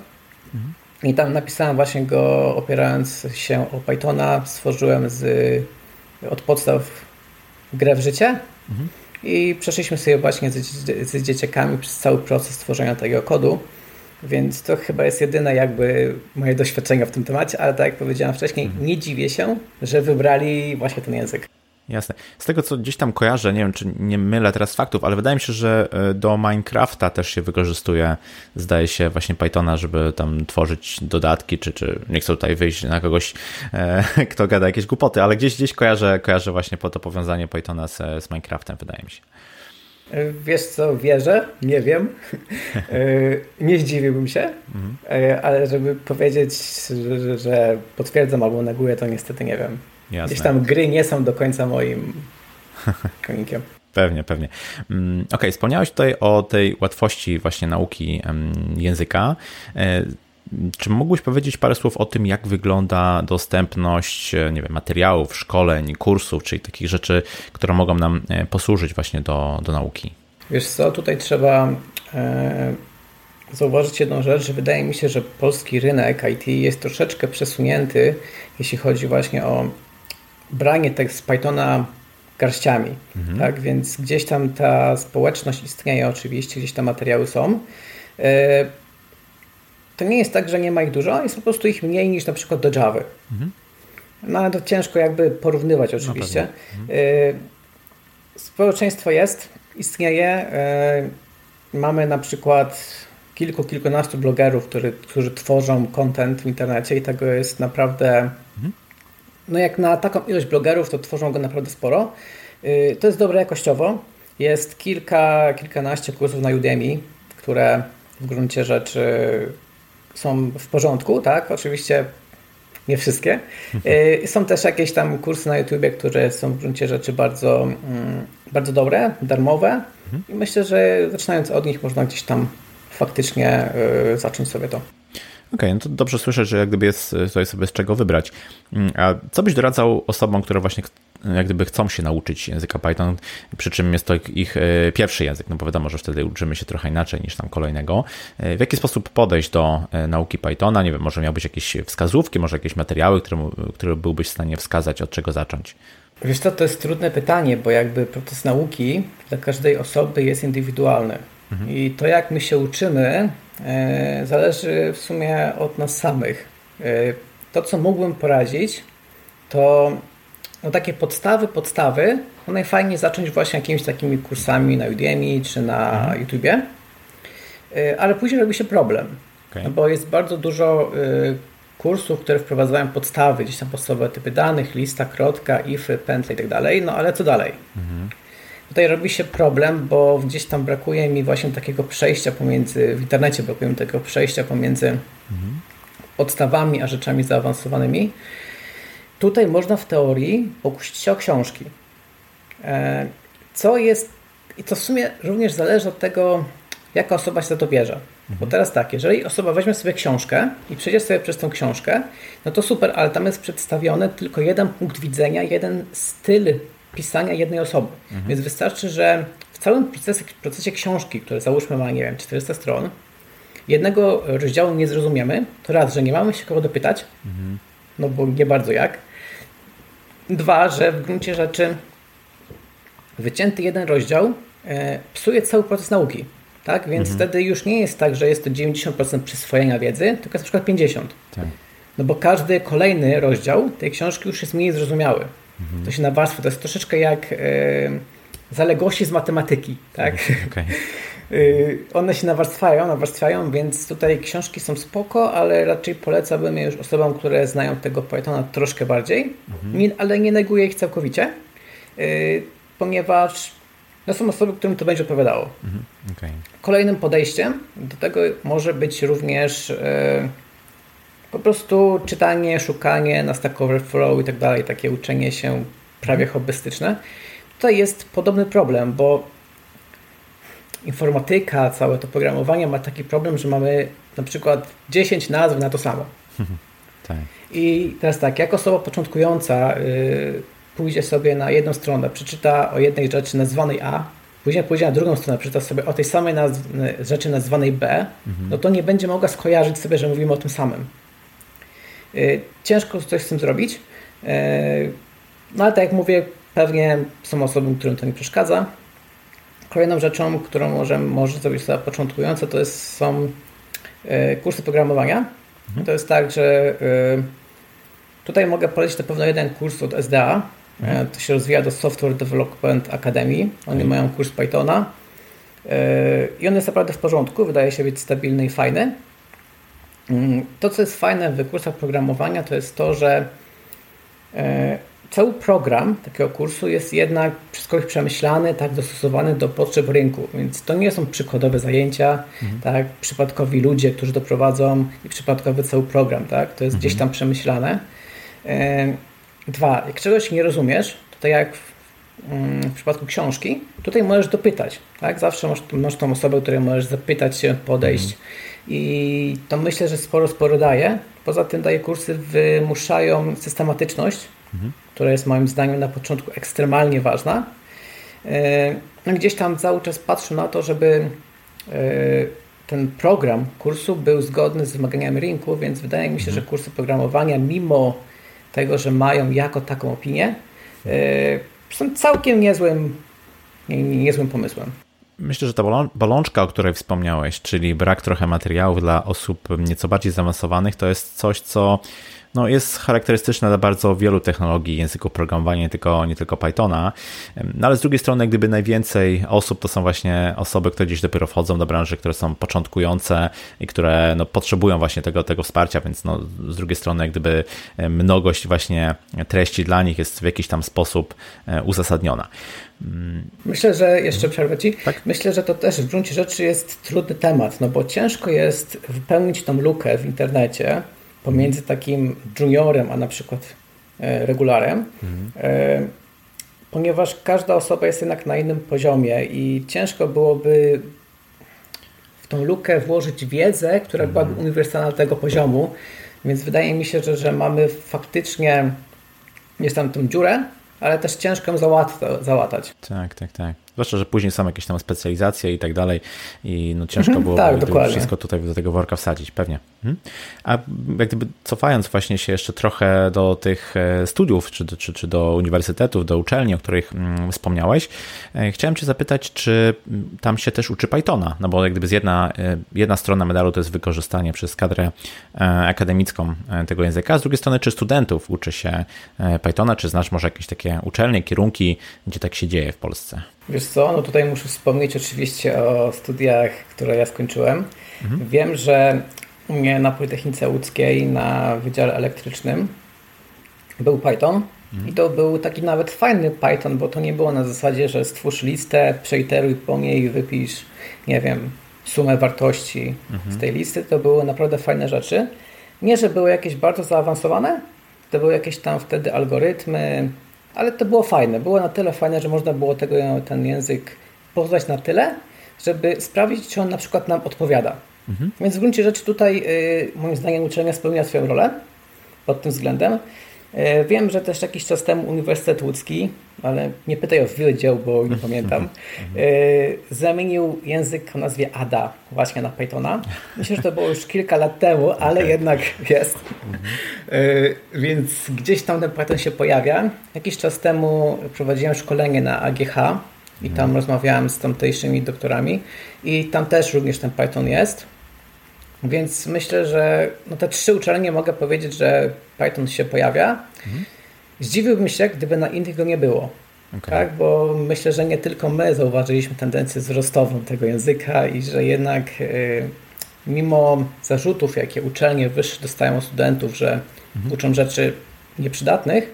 mhm. i tam napisałem właśnie go opierając się o Pythona, stworzyłem z, od podstaw grę w życie mhm. i przeszliśmy sobie właśnie z, z dzieciakami przez cały proces tworzenia tego kodu. Więc to chyba jest jedyne jakby moje doświadczenie w tym temacie, ale tak jak powiedziałem wcześniej, mhm. nie dziwię się, że wybrali właśnie ten język. Jasne. Z tego, co gdzieś tam kojarzę, nie wiem, czy nie mylę teraz faktów, ale wydaje mi się, że e, do Minecrafta też się wykorzystuje, zdaje się, właśnie Pythona, żeby tam tworzyć dodatki, czy, czy nie chcę tutaj wyjść na kogoś, e, kto gada jakieś głupoty, ale gdzieś, gdzieś kojarzę, kojarzę właśnie po to powiązanie Pythona z, z Minecraftem, wydaje mi się. E, wiesz co, wierzę, nie wiem. nie zdziwiłbym się, mhm. ale żeby powiedzieć, że, że potwierdzam albo neguję, to niestety nie wiem. Jasne. Gdzieś tam gry nie są do końca moim konikiem. Pewnie, pewnie. Mm, okej, okay, wspomniałeś tutaj o tej łatwości właśnie nauki języka. E, czy mógłbyś powiedzieć parę słów o tym, jak wygląda dostępność e, nie wiem, materiałów, szkoleń, kursów, czyli takich rzeczy, które mogą nam e, posłużyć właśnie do, do nauki? Wiesz co, tutaj trzeba zauważyć jedną rzecz, że wydaje mi się, że polski rynek IT jest troszeczkę przesunięty, jeśli chodzi właśnie o branie tekst z Pythona garściami, mhm. tak? Więc gdzieś tam ta społeczność istnieje oczywiście, gdzieś tam materiały są. E, to nie jest tak, że nie ma ich dużo, jest po prostu ich mniej niż na przykład do Java. Mhm. No ale to ciężko jakby porównywać oczywiście. No, mhm. Społeczeństwo jest, istnieje. E, mamy na przykład kilku, kilkunastu blogerów, który, którzy tworzą content w internecie i tego jest naprawdę mhm no jak na taką ilość blogerów, to tworzą go naprawdę sporo. Y, to jest dobre jakościowo. Jest kilka, kilkanaście kursów na Udemy, które w gruncie rzeczy są w porządku, tak? Oczywiście nie wszystkie. Y, są też jakieś tam kursy na YouTube, które są w gruncie rzeczy bardzo, mm, bardzo dobre, darmowe i myślę, że zaczynając od nich można gdzieś tam faktycznie y, zacząć sobie to. Okay, no to dobrze słyszę, że jak gdyby jest tutaj sobie z czego wybrać. Mm, a co byś doradzał osobom, które właśnie jak gdyby chcą się nauczyć języka Python, przy czym jest to ich e, pierwszy język, no bo wiadomo, że wtedy uczymy się trochę inaczej niż tam kolejnego. E, w jaki sposób podejść do e, nauki Pythona? Nie wiem, może miałbyś jakieś wskazówki, może jakieś materiały, które, które byłbyś w stanie wskazać, od czego zacząć? Wiesz co, to jest trudne pytanie, bo jakby proces nauki dla każdej osoby jest indywidualny. Mhm. I to, jak my się uczymy, e, zależy w sumie od nas samych. E, to, co mógłbym poradzić, to no, takie podstawy, podstawy, no najfajniej zacząć właśnie jakimiś takimi kursami na Udemy czy na mhm. YouTubie, e, ale później robi się problem, okay. no, bo jest bardzo dużo kursów, które wprowadzają podstawy, gdzieś tam podstawowe typy danych, lista, krotka, ify, pętle i tak dalej, no ale co dalej? Mhm. Tutaj robi się problem, bo gdzieś tam brakuje mi właśnie takiego przejścia pomiędzy, w internecie brakuje mi takiego przejścia pomiędzy mhm. podstawami a rzeczami zaawansowanymi. Tutaj można w teorii pokusić się o książki. E, co jest, i to w sumie również zależy od tego, jaka osoba się za to bierze. Mhm. Bo teraz tak, jeżeli osoba weźmie sobie książkę i przejdzie sobie przez tą książkę, no to super, ale tam jest przedstawiony tylko jeden punkt widzenia, jeden styl pisania jednej osoby. Mhm. Więc wystarczy, że w całym procesie, procesie książki, które załóżmy ma, nie wiem, 400 stron, jednego rozdziału nie zrozumiemy, to raz, że nie mamy się kogo dopytać, mhm. no bo nie bardzo jak. Dwa, że w gruncie rzeczy wycięty jeden rozdział e, psuje cały proces nauki. Tak? Więc mhm. wtedy już nie jest tak, że jest to 90% przyswojenia wiedzy, tylko jest na przykład 50%. Tak. No bo każdy kolejny rozdział tej książki już jest mniej zrozumiały. Mhm. To się nawarstwia. To jest troszeczkę jak e, zaległości z matematyki. Tak? Okay. one się nawarstwiają, nawarstwiają, więc tutaj książki są spoko, ale raczej polecałbym je już osobom, które znają tego Pythona troszkę bardziej, mhm. nie, ale nie neguję ich całkowicie, y, ponieważ no są osoby, którym to będzie odpowiadało. Mhm. Okay. Kolejnym podejściem do tego może być również e, po prostu czytanie, szukanie na Stack Overflow i tak dalej, takie uczenie się prawie hobbystyczne. Tutaj jest podobny problem, bo informatyka, całe to programowanie ma taki problem, że mamy na przykład 10 nazw na to samo. tak. I teraz tak, jak osoba początkująca y, pójdzie sobie na jedną stronę, przeczyta o jednej rzeczy nazwanej A, później pójdzie na drugą stronę, przeczyta sobie o tej samej nazw rzeczy nazwanej B, mhm. no to nie będzie mogła skojarzyć sobie, że mówimy o tym samym. Y, ciężko coś z tym zrobić, y, no ale tak jak mówię, pewnie są osoby, którym to nie przeszkadza. Kolejną rzeczą, którą może, może zrobić osoba początkująca, to jest, są y, kursy programowania. Mhm. To jest tak, że tutaj mogę polecić na pewno jeden kurs od SDA, Mhm. To się rozwija do Software Development Academy. Oni mhm. mają kurs Pythona i on jest naprawdę w porządku, wydaje się być stabilny i fajny. Mm, to, co jest fajne w kursach programowania, to jest to, że e, cały program takiego kursu jest jednak przez kogoś przemyślany, tak dostosowany do potrzeb rynku, więc to nie są przykładowe zajęcia, mhm. tak, przypadkowi ludzie, którzy doprowadzą i przypadkowy cały program, tak, to jest mhm. gdzieś tam przemyślane. E, Dwa, jak czegoś nie rozumiesz, to tak jak w, mm, w przypadku książki, tutaj możesz dopytać. Tak? Zawsze masz, masz tą osobę, której możesz zapytać się, podejść. Mhm. I to myślę, że sporo, sporo daje. Poza tym daje kursy wymuszają systematyczność, mhm. która jest moim zdaniem na początku ekstremalnie ważna. E, no gdzieś tam cały czas patrzę na to, żeby e, ten program kursu był zgodny z wymaganiami rynku, więc wydaje mi się, mhm. że kursy programowania, mimo tego, że mają jako taką opinię, e, są całkiem niezłym, niezłym pomysłem. Myślę, że ta bolączka, o której wspomniałeś, czyli brak trochę materiałów dla osób nieco bardziej zaawansowanych, to jest coś, co no, jest charakterystyczne dla bardzo wielu technologii języków programowania, nie tylko, nie tylko Pythona. No, ale z drugiej strony, gdyby najwięcej osób to są właśnie osoby, które gdzieś dopiero wchodzą do branży, które są początkujące i które no, potrzebują właśnie tego, tego wsparcia, więc no, z drugiej strony, gdyby mnogość właśnie treści dla nich jest w jakiś tam sposób e, uzasadniona. Myślę, że jeszcze przerwę Ci. Tak? Myślę, że to też w gruncie rzeczy jest trudny temat, no bo ciężko jest wypełnić tą lukę w internecie, pomiędzy takim juniorem, a na przykład e, regularem, mhm. E, ponieważ każda osoba jest jednak na innym poziomie i ciężko byłoby w tą lukę włożyć wiedzę, która mhm. byłaby uniwersalna tego poziomu, więc wydaje mi się, że, że mamy faktycznie jest tam tą dziurę, ale też ciężko ją załatać. Tak, tak, tak. Zwłaszcza, że później są jakieś tam specjalizacje i tak dalej i no ciężko było tak, wszystko tutaj do tego worka wsadzić, pewnie. Mhm. A jak gdyby cofając właśnie się jeszcze trochę do tych e, studiów, czy, czy, czy do uniwersytetów, do uczelni, o których mm, wspomniałeś, e, chciałem cię zapytać, czy tam się też uczy Pythona, no bo jak gdyby z jedna, e, jedna strona medalu to jest wykorzystanie przez kadrę akademicką tego języka, z drugiej strony czy studentów uczy się Pythona, czy znasz może jakieś takie uczelnie, kierunki, gdzie tak się dzieje w Polsce? Wiesz co, no tutaj muszę wspomnieć oczywiście o studiach, które ja skończyłem. Mhm. Wiem, że u mnie na Politechnice Łódzkiej na Wydziale Elektrycznym był Python. Mhm. I to był taki nawet fajny Python, bo to nie było na zasadzie, że stwórz listę, przeiteruj po niej, wypisz, nie wiem, sumę wartości mhm. z tej listy. To były naprawdę fajne rzeczy. Nie, że były jakieś bardzo zaawansowane, to były jakieś tam wtedy algorytmy, ale to było fajne. Było na tyle fajne, że można było tego, ten język poznać na tyle, żeby sprawdzić, czy on na przykład nam odpowiada. Mhm. Więc w gruncie rzeczy tutaj y, moim zdaniem uczelnia spełnia swoją rolę pod tym względem. Y, wiem, że też jakiś czas temu Uniwersytet Łódzki, ale nie pytaj o wydział, bo nie pamiętam, y, zamienił język o nazwie ADA właśnie na Pythona. Myślę, że to było już kilka lat temu, ale jednak jest. Mhm. Więc gdzieś tam ten Python się pojawia. Jakiś czas temu prowadziłem szkolenie na AGH i tam mhm. rozmawiałem z tamtejszymi doktorami i tam też również ten Python jest. Więc myślę, że no te trzy uczelnie mogę powiedzieć, że Python się pojawia. Mhm. Zdziwiłbym się, gdyby na innych go nie było. Okay. Tak, bo myślę, że nie tylko my zauważyliśmy tendencję wzrostową tego języka i że jednak y, mimo zarzutów, jakie uczelnie wyższe dostają od studentów, że mhm. uczą rzeczy nieprzydatnych,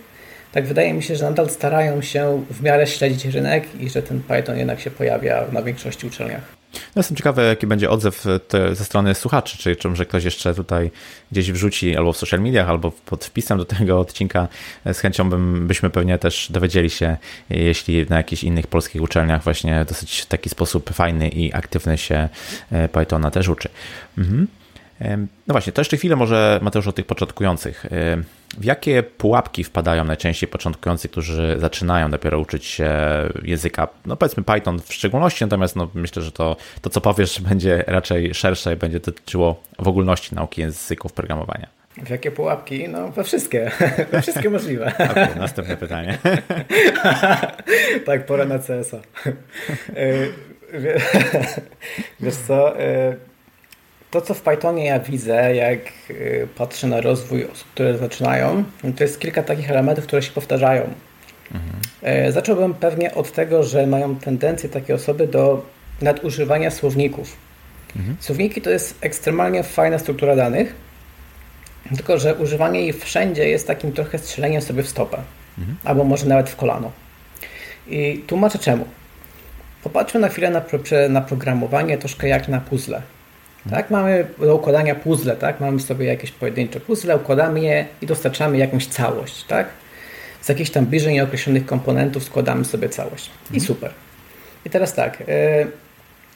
tak wydaje mi się, że nadal starają się w miarę śledzić rynek i że ten Python jednak się pojawia na większości uczelniach. No jestem ciekawy, jaki będzie odzew te, ze strony słuchaczy, czy, czy może ktoś jeszcze tutaj gdzieś wrzuci albo w social mediach, albo pod wpisem do tego odcinka. Z chęcią bym, byśmy pewnie też dowiedzieli się, jeśli na jakichś innych polskich uczelniach właśnie w dosyć taki sposób fajny i aktywny się e, Pythona też uczy. Mhm. No właśnie, to jeszcze chwilę może Mateusz o tych początkujących. W jakie pułapki wpadają najczęściej początkujący, którzy zaczynają dopiero uczyć się języka, no powiedzmy Python w szczególności, natomiast no myślę, że to, to co powiesz będzie raczej szersze i będzie dotyczyło w ogólności nauki języków programowania. W jakie pułapki? No we wszystkie. We wszystkie możliwe. Okay, następne pytanie. tak, pora na CS-a. Wiesz co, to, co w Pythonie ja widzę, jak y, patrzę na rozwój osób, które zaczynają, to jest kilka takich elementów, które się powtarzają. Mhm. Zacząłbym pewnie od tego, że mają tendencję takie osoby do nadużywania słowników. Mhm. Słowniki to jest ekstremalnie fajna struktura danych, tylko że używanie jej wszędzie jest takim trochę strzeleniem sobie w stopę, mhm. albo może nawet w kolano. I tłumaczę czemu. Popatrzmy na chwilę na, na programowanie troszkę jak na puzzle. Tak, mamy do układania puzzle, tak? Mamy sobie jakieś pojedyncze puzzle, układamy je i dostarczamy jakąś całość, tak? Z jakichś tam bliżej nieokreślonych komponentów składamy sobie całość. I mhm. super. I teraz tak, e,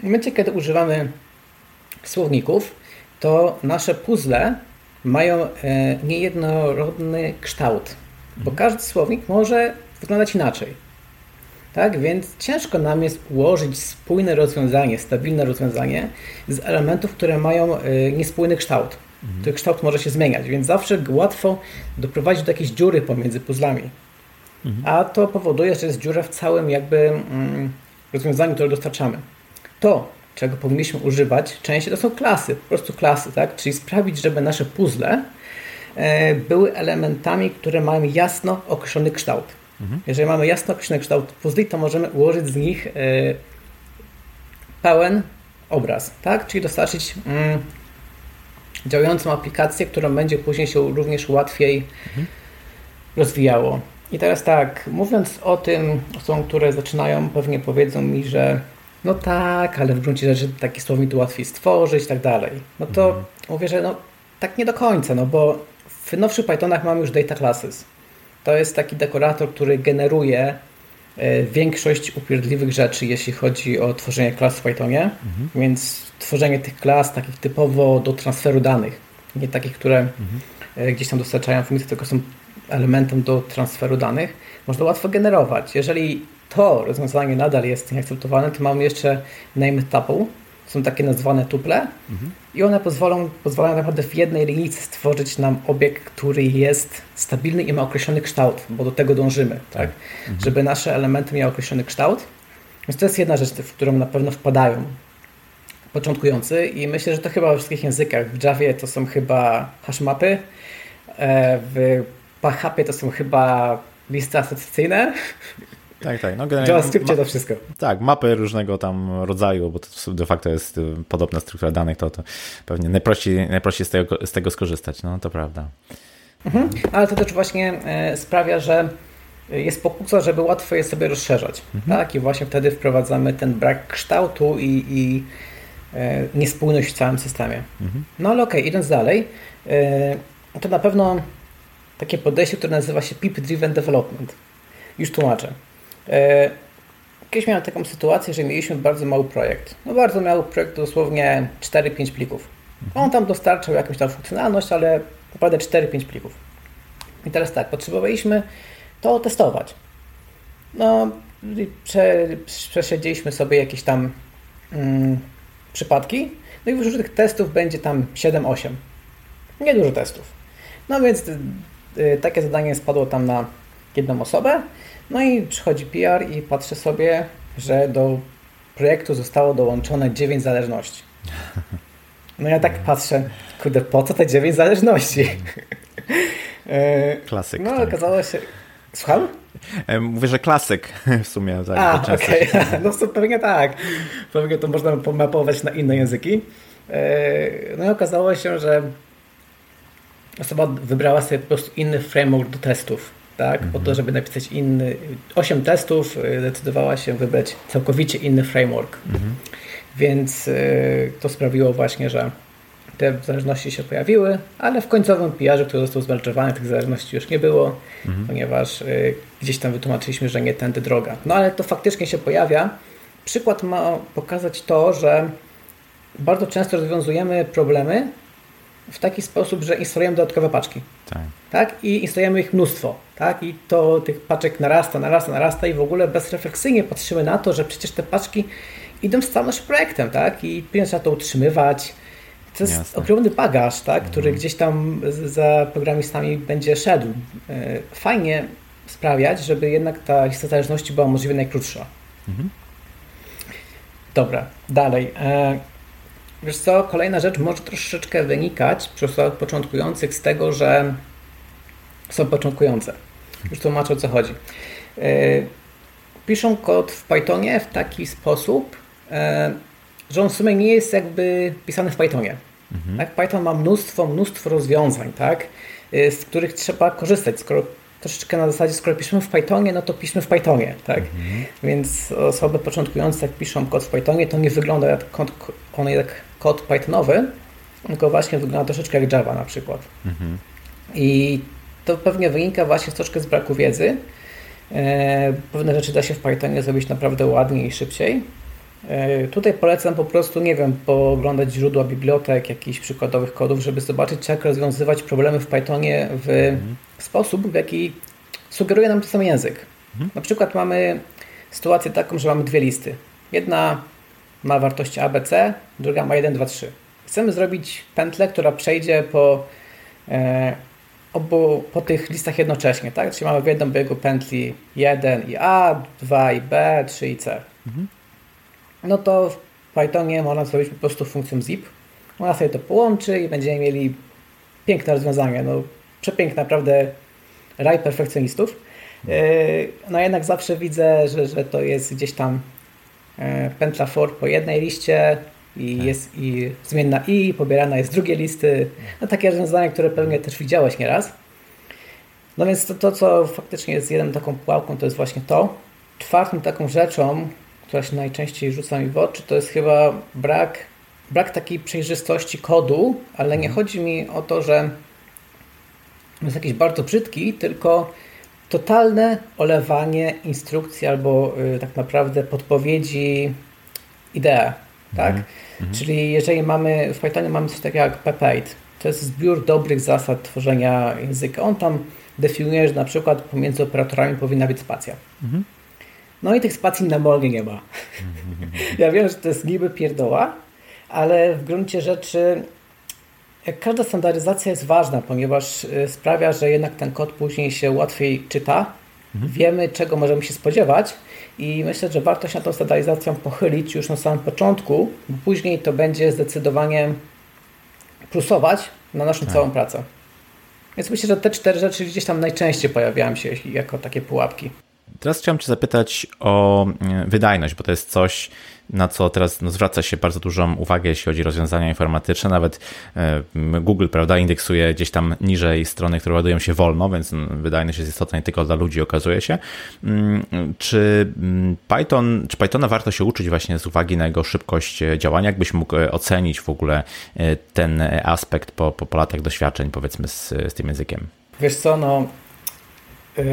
w momencie, kiedy używamy słowników, to nasze puzzle mają e, niejednorodny kształt, bo mhm. każdy słownik może wyglądać inaczej. Tak, więc ciężko nam jest ułożyć spójne rozwiązanie, stabilne rozwiązanie z elementów, które mają y, niespójny kształt. Mhm. Ten kształt może się zmieniać, więc zawsze łatwo doprowadzić do jakiejś dziury pomiędzy puzzlami. Mhm. A to powoduje, że jest dziura w całym jakby mm, rozwiązaniu, które dostarczamy. To, czego powinniśmy używać częściej, to są klasy, po prostu klasy, tak? Czyli sprawić, żeby nasze puzzle e, były elementami, które mają jasno określony kształt. Mhm. Jeżeli mamy jasno określony kształt puzli, to możemy ułożyć z nich e, pełen obraz, tak? Czyli dostarczyć mm, działającą aplikację, którą będzie później się również łatwiej mhm. rozwijało. I teraz tak, mówiąc o tym, osobom, które zaczynają, pewnie powiedzą mi, że no tak, ale w gruncie rzeczy taki słownik łatwiej stworzyć i tak dalej. No to mhm. mówię, że no tak nie do końca, no bo w nowszych Pythonach mamy już data classes. To jest taki dekorator, który generuje e, większość upierdliwych rzeczy, jeśli chodzi o tworzenie klas w Pythonie, mhm. więc tworzenie tych klas takich typowo do transferu danych, nie takich, które mhm. gdzieś tam dostarczają funkcje, tylko są elementem do transferu danych, można łatwo generować. Jeżeli to rozwiązanie nadal jest nieakceptowane, to mamy jeszcze name tuple, są takie nazwane tuple mhm. i one pozwolą, pozwalają naprawdę w jednej linijce stworzyć nam obiekt, który jest stabilny i ma określony kształt, bo do tego dążymy, tak? Mhm. Żeby nasze elementy miały określony kształt. Więc to jest jedna rzecz, w którą na pewno wpadają początkujący i myślę, że to chyba we wszystkich językach. W Javie to są chyba hashmapy, e, w PHP to są chyba listy asocjacyjne. Tak, tak. No, JavaScriptie to wszystko. Tak, mapy różnego tam rodzaju, bo to de facto jest y, podobna struktura danych, to, to pewnie najprościej, najprościej z, tego, z tego skorzystać, no to prawda. Mhm, ale to też właśnie e, sprawia, że jest pokusa, żeby łatwo je sobie rozszerzać. Mhm. Tak? I właśnie wtedy wprowadzamy ten brak kształtu i, i e, niespójność w całym systemie. Mhm. No ale okej, okay, idąc dalej, e, to na pewno takie podejście, które nazywa się PIP Driven Development. Już tłumaczę. E, kiedyś miałem taką sytuację, że mieliśmy bardzo mały projekt. No bardzo mały projekt, dosłownie 4-5 plików. Mhm. On tam dostarczał jakąś tam funkcjonalność, ale naprawdę 4-5 plików. I teraz tak, potrzebowaliśmy to testować. No, prze, przesiedzieliśmy sobie jakieś tam mm, przypadki, no i wyszło, że tych testów będzie tam 7-8. Niedużo testów. No więc y, y, takie zadanie spadło tam na jedną osobę. No i przychodzi PR i patrzę sobie, że do projektu zostało dołączone 9 zależności. No ja tak patrzę, kurde, po co te 9 zależności? E, Klasyk. No tak. okazało się, Słucham? E, mówię, że klasyk w sumie. Tak, A, okej. Okay. No to pewnie tak. Pewnie to można pomapować na inne języki. E, no i okazało się, że osoba wybrała sobie po prostu inny framework do testów. Tak? Po to, mhm. żeby napisać inny. Osiem testów e, decydowała się wybrać całkowicie inny framework. Mhm. Więc to sprawiło właśnie, że te zależności się pojawiły, ale w końcowym PR-ze, który został zmerczowany, tych zależności już nie było, mhm. ponieważ y, gdzieś tam wytłumaczyliśmy, że nie tędy droga. No ale to faktycznie się pojawia. Przykład ma pokazać to, że bardzo często rozwiązujemy problemy w taki sposób, że instalujemy dodatkowe paczki. Tak. tak? I instalujemy ich mnóstwo. Tak? I to tych paczek narasta, narasta, narasta i w ogóle bezrefleksyjnie patrzymy na to, że przecież te paczki idą z całym naszym projektem, tak? I później trzeba to utrzymywać, to jest Jasne. ogromny bagaż, tak, który mhm. gdzieś tam za programistami będzie szedł. E, fajnie sprawiać, żeby jednak ta lista zależności była możliwie najkrótsza. Mhm. Dobra, dalej. E, wiesz co, kolejna rzecz może troszeczkę wynikać przy osobach początkujących z tego, że są początkujące. Już tłumaczę o co chodzi. E, piszą kod w Pythonie w taki sposób, że on w sumie nie jest jakby pisany w Pythonie. Mhm. Tak? Python ma mnóstwo, mnóstwo rozwiązań, tak? Y, z których trzeba korzystać. Skoro troszeczkę na zasadzie, skoro piszemy w Pythonie, no to piszmy w Pythonie, tak? Mhm. Więc osoby początkujące, jak piszą kod w Pythonie, to nie wygląda jak kod, on jak kod Pythonowy, tylko właśnie wygląda troszeczkę jak Java na przykład. Mhm. I to pewnie wynika właśnie troszkę z braku wiedzy. E, pewne rzeczy da się w Pythonie zrobić naprawdę ładniej i szybciej. E, tutaj polecam po prostu, nie wiem, pooglądać źródła bibliotek, jakichś przykładowych kodów, żeby zobaczyć, jak rozwiązywać problemy w Pythonie w mhm. sposób, w jaki sugeruje nam ten sam język. Mhm. Na przykład mamy sytuację taką, że mamy dwie listy. Jedna ma wartości ABC, druga ma 1, 2, 3. Chcemy zrobić pętlę, która przejdzie po e, obu, po tych listach jednocześnie, tak? Czyli mamy w jednym biegu pętli 1 i A, 2 i B, 3 i C. Mhm no to w Pythonie można zrobić po prostu funkcją zip. Ona sobie to połączy i będziemy mieli piękne rozwiązanie. No, przepiękne, naprawdę raj perfekcjonistów. E, no jednak zawsze widzę, że, że to jest gdzieś tam e, pętla for po jednej liście i tak. jest i zmienna i pobierana jest z drugiej listy. No takie rozwiązania, które pewnie też widziałeś nieraz. No więc to, to co faktycznie jest jedną taką pułapką, to jest właśnie to. Czwartą taką rzeczą, która się najczęściej rzuca mi w oczy, to jest chyba brak, brak takiej przejrzystości kodu, ale nie mhm. chodzi mi o to, że jest jakiś bardzo brzydki, tylko totalne olewanie instrukcji albo y, tak naprawdę podpowiedzi idea, tak? Mhm. Czyli jeżeli mamy, w Pythonie mamy coś takiego jak PEP8, to jest zbiór dobrych zasad tworzenia języka. On tam definiuje, że na przykład pomiędzy operatorami powinna być spacja. Mhm. No i tych spacji na morgie nie ma. Ja wiem, że to jest niby pierdoła, ale w gruncie rzeczy jak każda standaryzacja jest ważna, ponieważ y, sprawia, że jednak ten kod później się łatwiej czyta. Mhm. Wiemy, czego możemy się spodziewać i myślę, że warto się na tą standaryzacją pochylić już na samym początku, bo później to będzie zdecydowanie plusować na naszą tak. całą pracę. Więc myślę, że te cztery rzeczy gdzieś tam najczęściej pojawiają się jako takie pułapki. Teraz chciałem Cię zapytać o e, wydajność, bo to jest coś, na co teraz no, zwraca się bardzo dużą uwagę, jeśli chodzi o rozwiązania informatyczne. Nawet e, Google, prawda, indeksuje gdzieś tam niżej strony, które ładują się wolno, więc wydajność jest istotna nie tylko dla ludzi, okazuje się. Mm, czy mm, Python, czy Pythona warto się uczyć właśnie z uwagi na jego szybkość e, działania? Jakbyś mógł ocenić w ogóle ten aspekt po, po, po latach doświadczeń, powiedzmy, z, z tym językiem? Wiesz co, no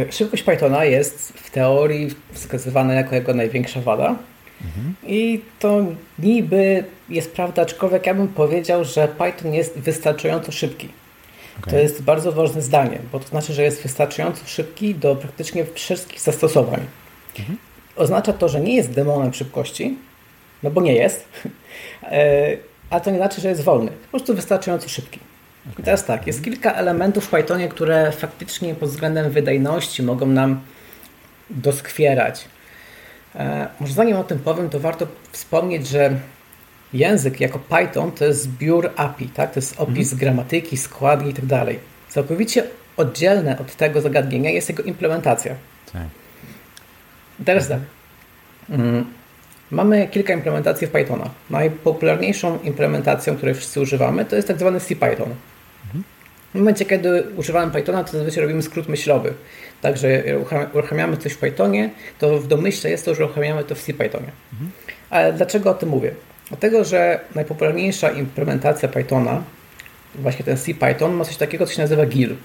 szybkość Pythona jest w teorii wskazywana jako jego największa wada. Mhm. I to niby jest prawda, aczkolwiek ja bym powiedział, że Python jest wystarczająco szybki. Okay. To jest bardzo ważne zdanie, bo to znaczy, że jest wystarczająco szybki do praktycznie wszystkich zastosowań. Mhm. Oznacza to, że nie jest demonem szybkości, no bo nie jest, e, a to nie znaczy, że jest wolny. Po prostu wystarczająco szybki. I teraz tak, jest kilka elementów w Pythonie, które faktycznie pod względem wydajności mogą nam doskwierać. E, może zanim o tym powiem, to warto wspomnieć, że język jako Python to jest zbiór API, tak? to jest opis mhm. gramatyki, składni itd. Tak Całkowicie oddzielne od tego zagadnienia jest jego implementacja. Tak. Teraz tak. Mm. Mamy kilka implementacji w Pythona. Najpopularniejszą implementacją, której wszyscy używamy, to jest tak zwany CPython. W momencie, kiedy używamy Pythona, to zazwyczaj robimy skrót myślowy. Także uruchamiamy coś w Pythonie, to w domyśle jest to, że uruchamiamy to w CPythonie. Mhm. Ale dlaczego o tym mówię? Dlatego, że najpopularniejsza implementacja Pythona, właśnie ten CPython, ma coś takiego, co się nazywa GIL,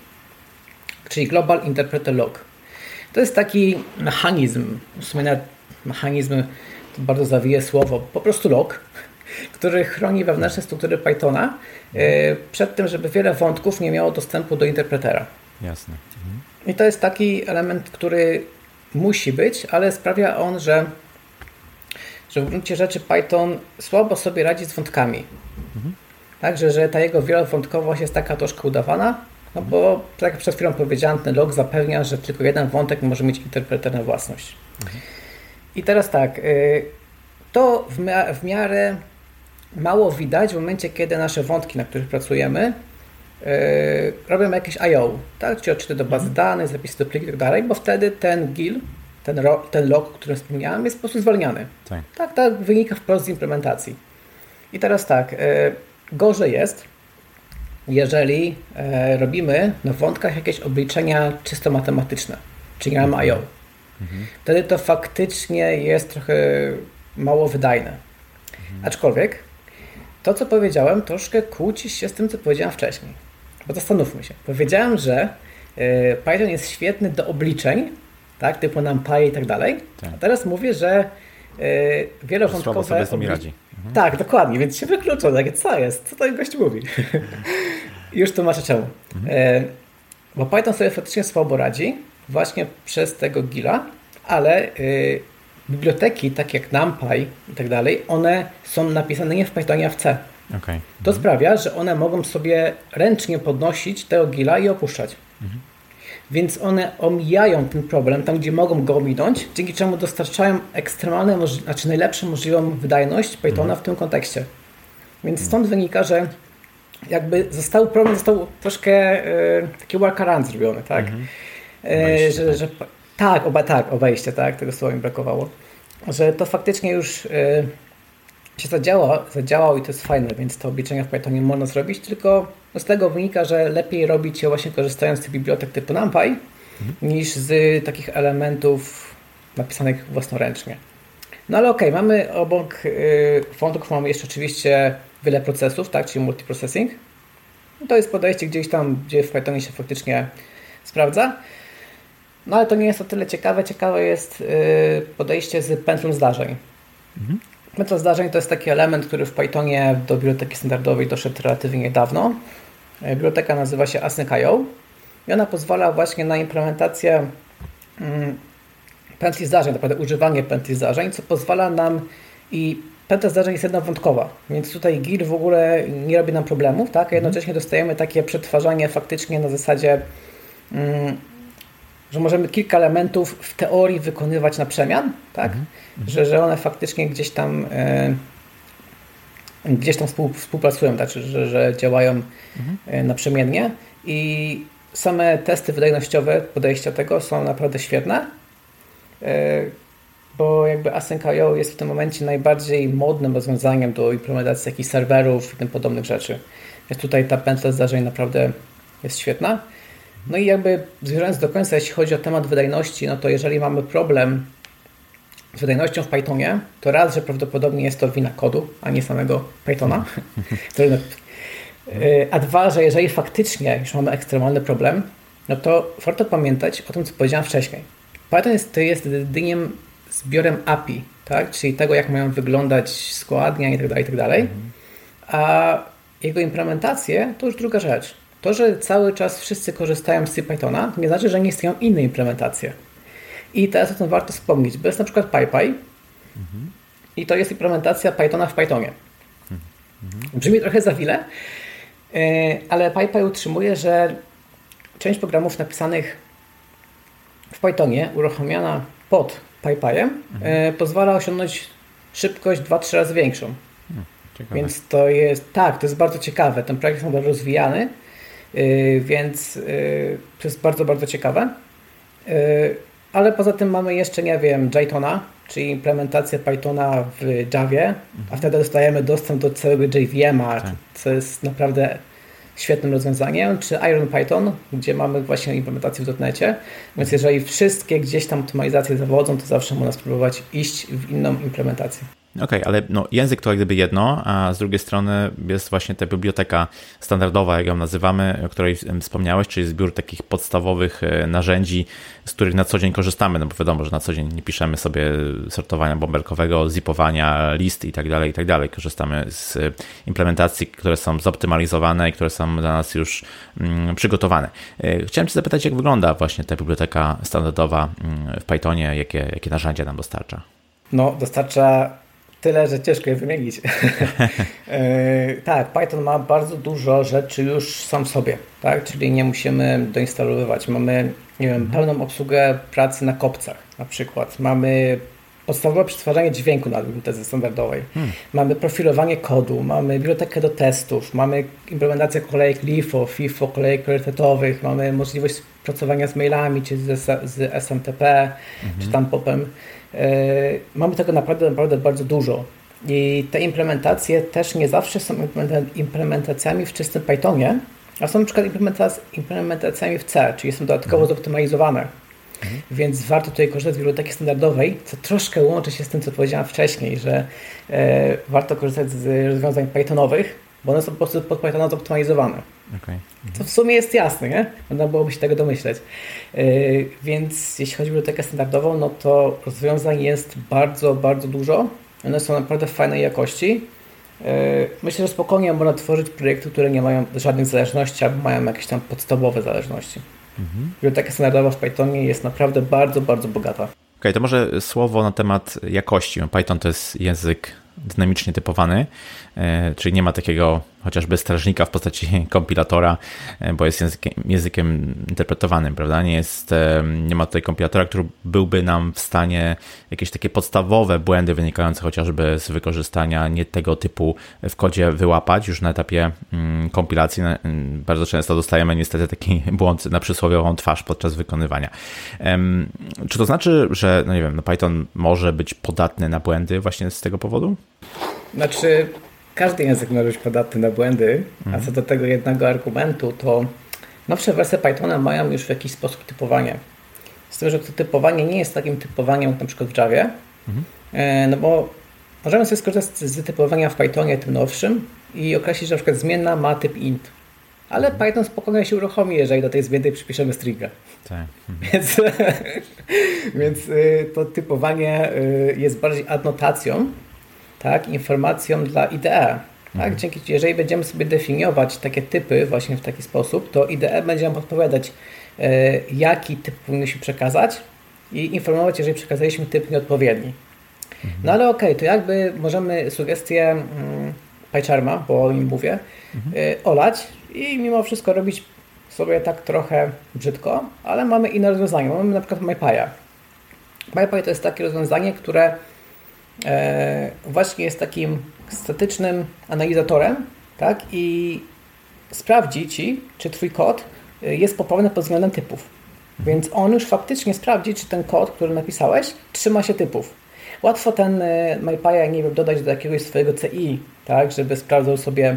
czyli Global Interpreter Log. To jest taki mechanizm, w sumie nawet mechanizm to bardzo zawije słowo, po prostu log, który chroni wewnętrzne struktury Pythona e, przed tym, żeby wiele wątków nie miało dostępu do interpretera. Jasne. Mhm. I to jest taki element, który musi być, ale sprawia on, że, że w gruncie rzeczy Python słabo sobie radzi z wątkami. Mhm. Także, że ta jego wielowątkowość jest taka troszkę udawana, no bo tak jak przed chwilą powiedziałem, ten log zapewnia, że tylko jeden wątek może mieć interpreter na własność. Mhm. I teraz tak, y, to w miarę mało widać w momencie, kiedy nasze wątki, na których pracujemy, yy, robią jakieś I.O., tak? czyli odczyty do bazy mhm. danych, zapisy do pliki i tak dalej, bo wtedy ten GIL, ten, ro, ten log, o którym wspomniałem, jest po prostu zwalniany. Tak. tak, tak wynika wprost z implementacji. I teraz tak, yy, gorzej jest, jeżeli yy, robimy na wątkach jakieś obliczenia czysto matematyczne, czyli mamy I.O. Mhm. Wtedy to faktycznie jest trochę mało wydajne. Mhm. Aczkolwiek to, co powiedziałem, troszkę kłóci się z tym, co powiedziałem wcześniej. Bo zastanówmy się. Powiedziałem, że y, Python jest świetny do obliczeń, tak, typu NumPy i tak dalej. Tak. A teraz mówię, że y, wielowątkowe... sobie z nimi radzi. Mhm. Tak, dokładnie, więc się wyklucza. Tak, co jest? Co ten gość mówi? Już tłumaczę czemu. Mhm. Y, bo Python sobie faktycznie słabo radzi właśnie przez tego gila, ale y, biblioteki, tak jak NumPy i tak dalej, one są napisane nie w Pythonie, a w C. Okay. To mhm. sprawia, że one mogą sobie ręcznie podnosić tego gila i opuszczać. Mhm. Więc one omijają ten problem tam, gdzie mogą go ominąć, dzięki czemu dostarczają ekstremalne, znaczy najlepszą możliwą wydajność Pythona mhm. w tym kontekście. Więc mhm. stąd wynika, że jakby został problem, został troszkę e, taki workaround zrobiony, tak? Mhm. E, że, tak. że tak, oba, tak, obejście, tak, tego słowa mi brakowało. Że to faktycznie już yy, się zadziała, zadziałał i to jest fajne, więc te obliczenia w Pythonie można zrobić, tylko z tego wynika, że lepiej robić je właśnie korzystając z bibliotek typu NumPy mhm. niż z takich elementów napisanych własnoręcznie. No ale okej, okay, mamy obok yy, wątków mamy jeszcze oczywiście wiele procesów, tak, czyli multiprocessing. To jest podejście gdzieś tam, gdzie w Pythonie się faktycznie sprawdza. No ale to nie jest o tyle ciekawe. Ciekawe jest y, podejście z pętlą zdarzeń. Mhm. Pętla zdarzeń to jest taki element, który w Pythonie do biblioteki standardowej doszedł relatywnie niedawno. E, biblioteka nazywa się Async.io i ona pozwala właśnie na implementację mm, pętli zdarzeń, naprawdę używanie pętli zdarzeń, co pozwala nam i pętla zdarzeń jest jednowątkowa, więc tutaj GIR w ogóle nie robi nam problemów, tak? a jednocześnie dostajemy takie przetwarzanie faktycznie na zasadzie, mm, że możemy kilka elementów w teorii wykonywać na przemian, tak? Mhm. Że, że one faktycznie gdzieś tam e, gdzieś tam współpracują, tak? że, że działają mhm. E, naprzemiennie i same testy wydajnościowe podejścia tego są naprawdę świetne, e, bo jakby Async.io jest w tym momencie najbardziej modnym rozwiązaniem do implementacji jakichś serwerów i tym podobnych rzeczy. Więc tutaj ta pętla zdarzeń naprawdę jest świetna. No i jakby zmierzając do końca, jeśli chodzi o temat wydajności, no to jeżeli mamy problem z wydajnością w Pythonie, to raz, że prawdopodobnie jest to wina kodu, a nie samego Pythona. Y, a dwa, że jeżeli faktycznie już mamy ekstremalny problem, no to warto pamiętać o tym, co powiedziałem wcześniej. Python jest, to jest jedynie zbiorem API, tak? czyli tego, jak mają wyglądać składnia itd., tak itd., tak a jego implementacje to już druga rzecz. To, że cały czas wszyscy korzystają z Pythona, nie znaczy, że nie istnieją inne implementacje. I teraz o tym warto wspomnieć, bo jest na przykład PyPy mhm. i to jest implementacja Pythona w Pythonie. Mhm. Brzmi trochę za wiele, ale PyPy utrzymuje, że część programów napisanych w Pythonie, uruchomiona pod PyPyem, mhm. pozwala osiągnąć szybkość 2-3 razy większą. Hmm, ciekawe. Więc to jest, tak, to jest bardzo ciekawe. Ten projekt jest bardzo rozwijany, więc to jest bardzo, bardzo ciekawe. Ale poza tym mamy jeszcze, nie wiem, Jtona, czyli implementację Pythona w Javie, mhm. a wtedy dostajemy dostęp do całego JVM-a, tak. co jest naprawdę świetnym rozwiązaniem, czy Iron Python, gdzie mamy właśnie implementację w .NETie, więc jeżeli wszystkie gdzieś tam optymalizacje zawodzą, to zawsze można spróbować iść w inną implementację. Okej, okay, ale no, język to jak gdyby jedno, a z drugiej strony jest właśnie ta biblioteka standardowa, jak ją nazywamy, o której wspomniałeś, czyli zbiór takich podstawowych e, narzędzi, z których na co dzień korzystamy, no bo wiadomo, że na co dzień nie piszemy sobie sortowania bąbelkowego, zipowania list i tak dalej, i tak dalej. Korzystamy z implementacji, które są zoptymalizowane i które są dla nas już mm, przygotowane. E, chciałem Cię zapytać, jak wygląda właśnie ta biblioteka standardowa mm, w Pythonie, jakie, jakie narzędzia nam dostarcza? No, dostarcza tyle, że ciężko je wymienić. E, tak, Python ma bardzo dużo rzeczy już sam w sobie, tak? czyli nie musimy doinstalowywać. Mamy nie wiem, pełną obsługę pracy na kopcach na przykład. Mamy podstawowe przetwarzanie dźwięku na imprezy standardowej. Hmm. Mamy profilowanie kodu, mamy bibliotekę do testów, mamy implementację kolejek LIFO, FIFO, kolejek priorytetowych, mamy możliwość pracowania z mailami, czy z, z SMTP, hmm. czy tam popem. E, mamy tego naprawdę, naprawdę bardzo dużo. I te implementacje też nie zawsze są implementacjami w czystym Pythonie, a są na przykład implementacjami w C, czyli są dodatkowo mhm. zoptymalizowane. Mhm. Więc warto tutaj korzystać z biblioteki standardowej, co troszkę łączy się z tym, co powiedziałem wcześniej, że e, warto korzystać z rozwiązań Pythonowych, bo one są po prostu pod Pythona zoptymalizowane. Okay. Mhm. Co w sumie jest jasne, nie? Można byłoby się tego domyśleć. Yy, więc jeśli chodzi o bibliotekę standardową, no to rozwiązań jest bardzo, bardzo dużo. One są naprawdę fajnej jakości. Yy, myślę, że spokojnie można tworzyć projekty, które nie mają żadnych zależności, albo mają jakieś tam podstawowe zależności. Mhm. Biblioteka standardowa w Pythonie jest naprawdę bardzo, bardzo bogata. Okej, okay, to może słowo na temat jakości. Python to jest język dynamicznie typowany, e, czyli nie ma takiego chociażby strażnika w postaci kompilatora, e, bo jest językiem, językiem interpretowanym, prawda? Nie, jest, e, nie ma tutaj kompilatora, który byłby nam w stanie jakieś takie podstawowe błędy wynikające chociażby z wykorzystania nie tego typu w kodzie wyłapać już na etapie mm, kompilacji. Mm, bardzo często dostajemy niestety taki błąd na przysłowiową twarz podczas wykonywania. Czy to znaczy, że no nie wiem, no Python może być podatny na błędy właśnie z tego powodu? Znaczy, każdy język może być podatny na błędy, a co do tego jednego argumentu, to nowsze wersje Pythona mają już w jakiś sposób typowanie. Z tym, że to typowanie nie jest takim typowaniem jak na przykład w Javie, mhm. No bo możemy sobie skorzystać z typowania w Pythonie tym nowszym i określić, że na przykład zmienna ma typ int. Ale. Python spokojnie się uruchomi, jeżeli do tej zmiennej przypiszemy stringa. Tak. Mhm. Więc, więc y, to typowanie y, jest bardziej adnotacją tak, informacją dla IDE. Tak? Mhm. Dzięki, jeżeli będziemy sobie definiować takie typy właśnie w taki sposób, to IDE będzie nam podpowiadać, e, jaki typ powinniśmy przekazać i informować, jeżeli przekazaliśmy typ nieodpowiedni. No ale okej, okay, to jakby możemy sugestie mm, PyCharma, bo o nim mówię, mhm. olać i mimo wszystko robić sobie tak trochę brzydko, ale mamy inne rozwiązania. Mamy na przykład MyPy'a. MyPy to jest takie rozwiązanie, które e, właśnie jest takim statycznym analizatorem tak? i sprawdzi Ci, czy Twój kod e, jest poprawny pod względem typów. Więc on już faktycznie sprawdzi, czy ten kod, który napisałeś, trzyma się typów. Łatwo ten e, MyPy'a, nie wiem, dodać do jakiegoś swojego CI, tak, żeby sprawdzał sobie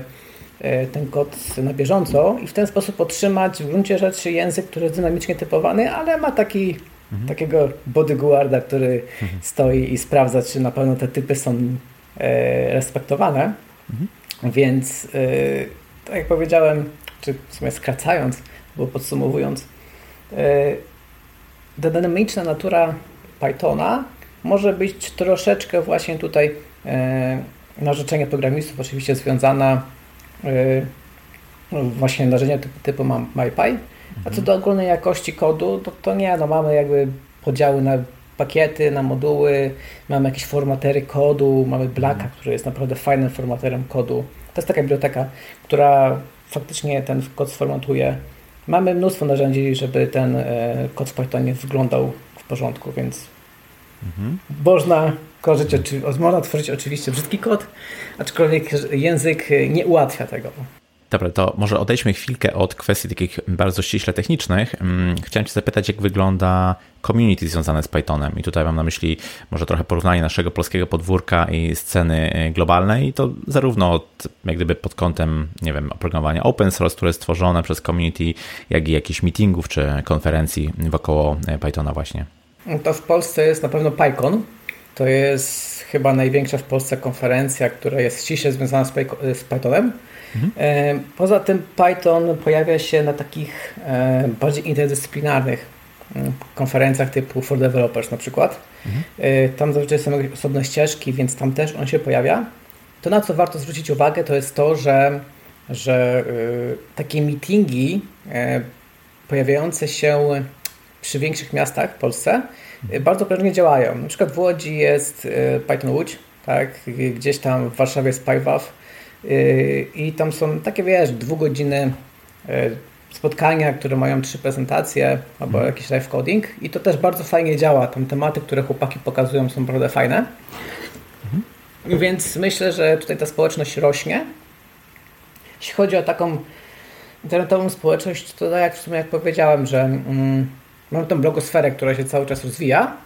e, ten kod na bieżąco i w ten sposób otrzymać w gruncie rzeczy język, który jest dynamicznie typowany, ale ma taki, mhm. takiego bodyguarda, który mhm. stoi i sprawdza, czy na pewno te typy są e, respektowane. Mhm. Więc tak jak powiedziałem, czy w sumie skracając, bo podsumowując, dynamiczna natura Pythona może być troszeczkę właśnie tutaj e, narzeczenie programistów oczywiście związana e, no właśnie narzędzia typu, typu MyPy. A co do ogólnej jakości kodu, to, to nie, no mamy jakby podziały na pakiety, na moduły, mamy jakieś formatery kodu, mamy Blacka, mhm. który jest naprawdę fajnym formaterem kodu. To jest taka biblioteka, która faktycznie ten kod sformatuje. Mamy mnóstwo narzędzi, żeby ten e, kod w Pythonie wyglądał w porządku, więc Mhm. Można korzyść, można tworzyć oczywiście brzydki kod, aczkolwiek język nie ułatwia tego. Dobra, to może odejdźmy chwilkę od kwestii takich bardzo ściśle technicznych. Mm, chciałem Cię zapytać, jak wygląda community związane z Pythonem. I tutaj mam na myśli może trochę porównanie naszego polskiego podwórka i sceny e, globalnej. I to zarówno od, jak gdyby pod kątem, nie wiem, oprogramowania open source, które jest stworzone przez community, jak i jakichś meetingów czy konferencji wokoło e, Pythona właśnie. To w Polsce jest na pewno PyCon. To jest chyba największa w Polsce konferencja, która jest ściśle związana z, z Pythonem. Mhm. E, poza tym Python pojawia się na takich e, bardziej interdyscyplinarnych mm, konferencjach typu For Developers na przykład. Mhm. E, tam zazwyczaj są osobne ścieżki, więc tam też on się pojawia. To na co warto zwrócić uwagę to jest to, że, że takie meetingi pojawiające się przy większych miastach w Polsce bardzo prężnie działają. Na przykład w Łodzi jest y, Python Łódź, tak? gdzieś tam w Warszawie jest PyWav y, i tam są takie, wiesz, dwugodziny spotkania, które mają trzy prezentacje albo mhm. jakiś live coding i to też bardzo fajnie działa. Tam tematy, które chłopaki pokazują są naprawdę fajne. Mhm. Więc myślę, że tutaj ta społeczność rośnie. Jeśli chodzi o taką internetową społeczność, to tak jak w sumie jak powiedziałem, że mm, Mam tą blogosferę, która się cały czas rozwija.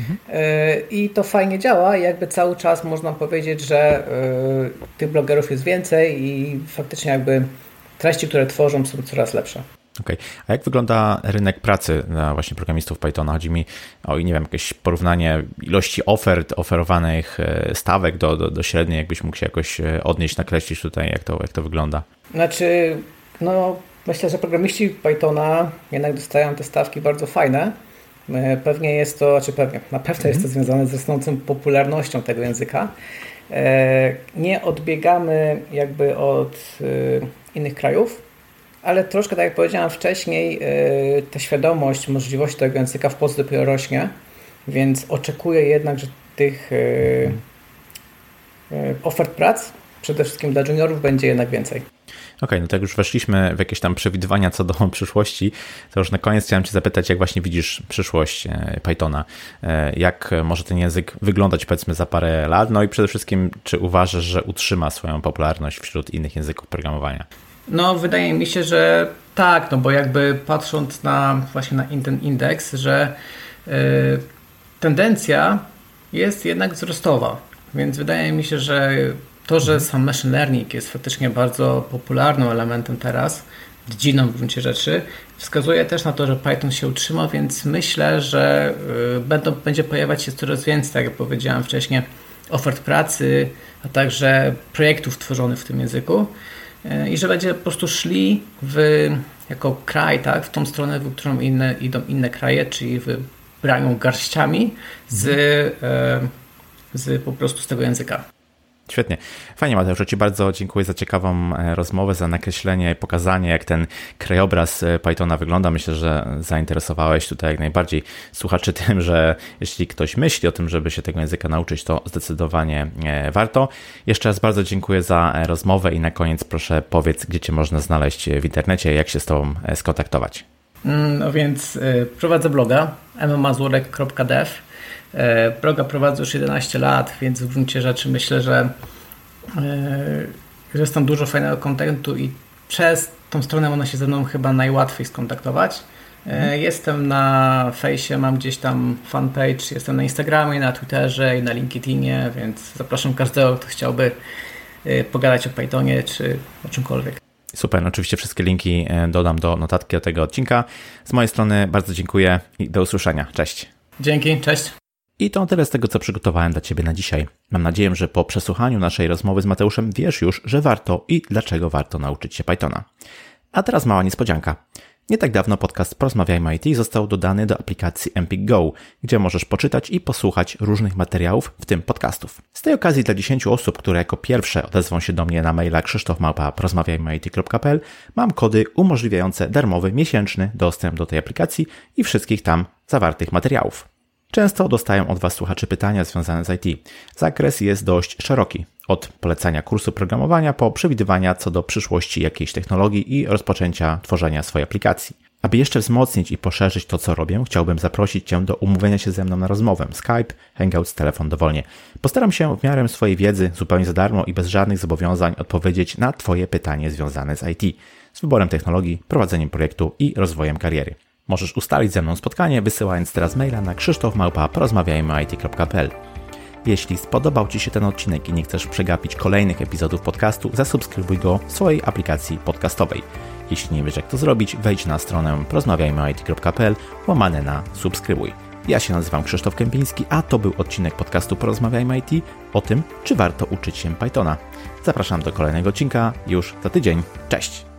Mhm. I to fajnie działa, jakby cały czas można powiedzieć, że e, tych blogerów jest więcej i faktycznie jakby treści, które tworzą są coraz lepsze. Okej, okay. a jak wygląda rynek pracy na właśnie programistów Pythona? Chodzi mi o, nie wiem, jakieś porównanie ilości ofert, oferowanych e, stawek do, do, do średniej, jakbyś mógł się jakoś odnieść, nakreślić tutaj, jak to, jak to wygląda? Znaczy, no Myślę, że programiści Pythona jednak dostają te stawki bardzo fajne. E, pewnie jest to, czy pewnie, na pewno jest to mhm. związane z rosnącą popularnością tego języka. E, nie odbiegamy jakby od e, innych krajów, ale troszkę, tak jak powiedziałem wcześniej, ta świadomość możliwości tego języka w Polsce dopiero rośnie, więc oczekuję jednak, że tych ofert prac przede wszystkim dla juniorów będzie jednak więcej okay, no tak już weszliśmy w jakieś tam przewidywania co do przyszłości, to już na koniec chciałem Cię zapytać, jak właśnie widzisz przyszłość e, Pythona? E, jak może ten język wyglądać powiedzmy za parę lat? No i przede wszystkim, czy uważasz, że utrzyma swoją popularność wśród innych języków programowania? No, wydaje mi się, że tak, no bo jakby patrząc na właśnie na ten indeks, że yy, tendencja jest jednak wzrostowa, więc wydaje mi się, że to, że sam machine learning jest faktycznie bardzo popularnym elementem teraz, dziedziną w gruncie rzeczy, wskazuje też na to, że Python się utrzyma, więc myślę, że y, będą, będzie pojawiać się coraz więcej, tak jak powiedziałem wcześniej, ofert pracy, a także projektów tworzonych w tym języku y, i że będzie po prostu szli w, jako kraj tak, w tą stronę, w którą inne, idą inne kraje, czyli wybrają garściami z, mhm. z po prostu z tego języka. Świetnie. Fajnie Mateusz, Ci bardzo dziękuję za ciekawą e, rozmowę, za nakreślenie, pokazanie jak ten krajobraz e, Pythona wygląda. Myślę, że zainteresowałeś tutaj jak najbardziej słuchaczy tym, że jeśli ktoś myśli o tym, żeby się tego języka nauczyć, to zdecydowanie e, warto. Jeszcze raz bardzo dziękuję za rozmowę i na koniec proszę powiedz, gdzie Cię można znaleźć w internecie, jak się z Tobą skontaktować. Mm, no więc prowadzę bloga mmazurek.dev E, bloga prowadzę już 11 lat, więc w gruncie rzeczy myślę, że, że jest tam dużo fajnego kontentu i przez tą stronę można się ze mną chyba najłatwiej skontaktować. E, mhm. Jestem na fejsie, mam gdzieś tam fanpage, jestem na Instagramie, na Twitterze i na LinkedInie, więc zapraszam każdego, kto chciałby e, pogadać o Pythonie czy o czymkolwiek. Super, no oczywiście wszystkie linki dodam do notatki do tego odcinka. Z mojej strony bardzo dziękuję i do usłyszenia. Cześć. Dzięki, cześć. I to tyle z tego, co przygotowałem dla Ciebie na dzisiaj. Mam nadzieję, że po przesłuchaniu naszej rozmowy z Mateuszem wiesz już, że warto i dlaczego warto nauczyć się Pythona. A teraz mała niespodzianka. Nie tak dawno podcast Porozmawiajmy IT został dodany do aplikacji Empik Go, gdzie możesz poczytać i posłuchać różnych materiałów, w tym podcastów. Z tej okazji dla 10 osób, które jako pierwsze odezwą się do mnie na maila krzysztofmałpa.porozmawiajmyit.pl mam kody umożliwiające darmowy miesięczny dostęp do tej aplikacji i wszystkich tam zawartych materiałów. Często dostają od Was słuchacze pytania związane z IT. Zakres jest dość szeroki. Od polecania kursu programowania po przewidywania co do przyszłości jakiejś technologii i rozpoczęcia tworzenia swojej aplikacji. Aby jeszcze wzmocnić i poszerzyć to, co robię, chciałbym zaprosić Cię do umówienia się ze mną na rozmowę. Skype, Hangouts, telefon dowolnie. Postaram się w miarę swojej wiedzy, zupełnie za darmo i bez żadnych zobowiązań odpowiedzieć na Twoje pytanie związane z IT, z wyborem technologii, prowadzeniem projektu i rozwojem kariery. Możesz ustalić ze mną spotkanie, wysyłając teraz maila na krzysztofmałpa.porozmawiajmyit.pl Jeśli spodobał Ci się ten odcinek i nie chcesz przegapić kolejnych epizodów podcastu, zasubskrybuj go w swojej aplikacji podcastowej. Jeśli nie wiesz jak to zrobić, wejdź na stronę porozmawiajmyit.pl łamane na subskrybuj. Ja się nazywam Krzysztof Kępiński, a to był odcinek podcastu Porozmawiajmy IT o tym, czy warto uczyć się Pythona. Zapraszam do kolejnego odcinka już za tydzień. Cześć!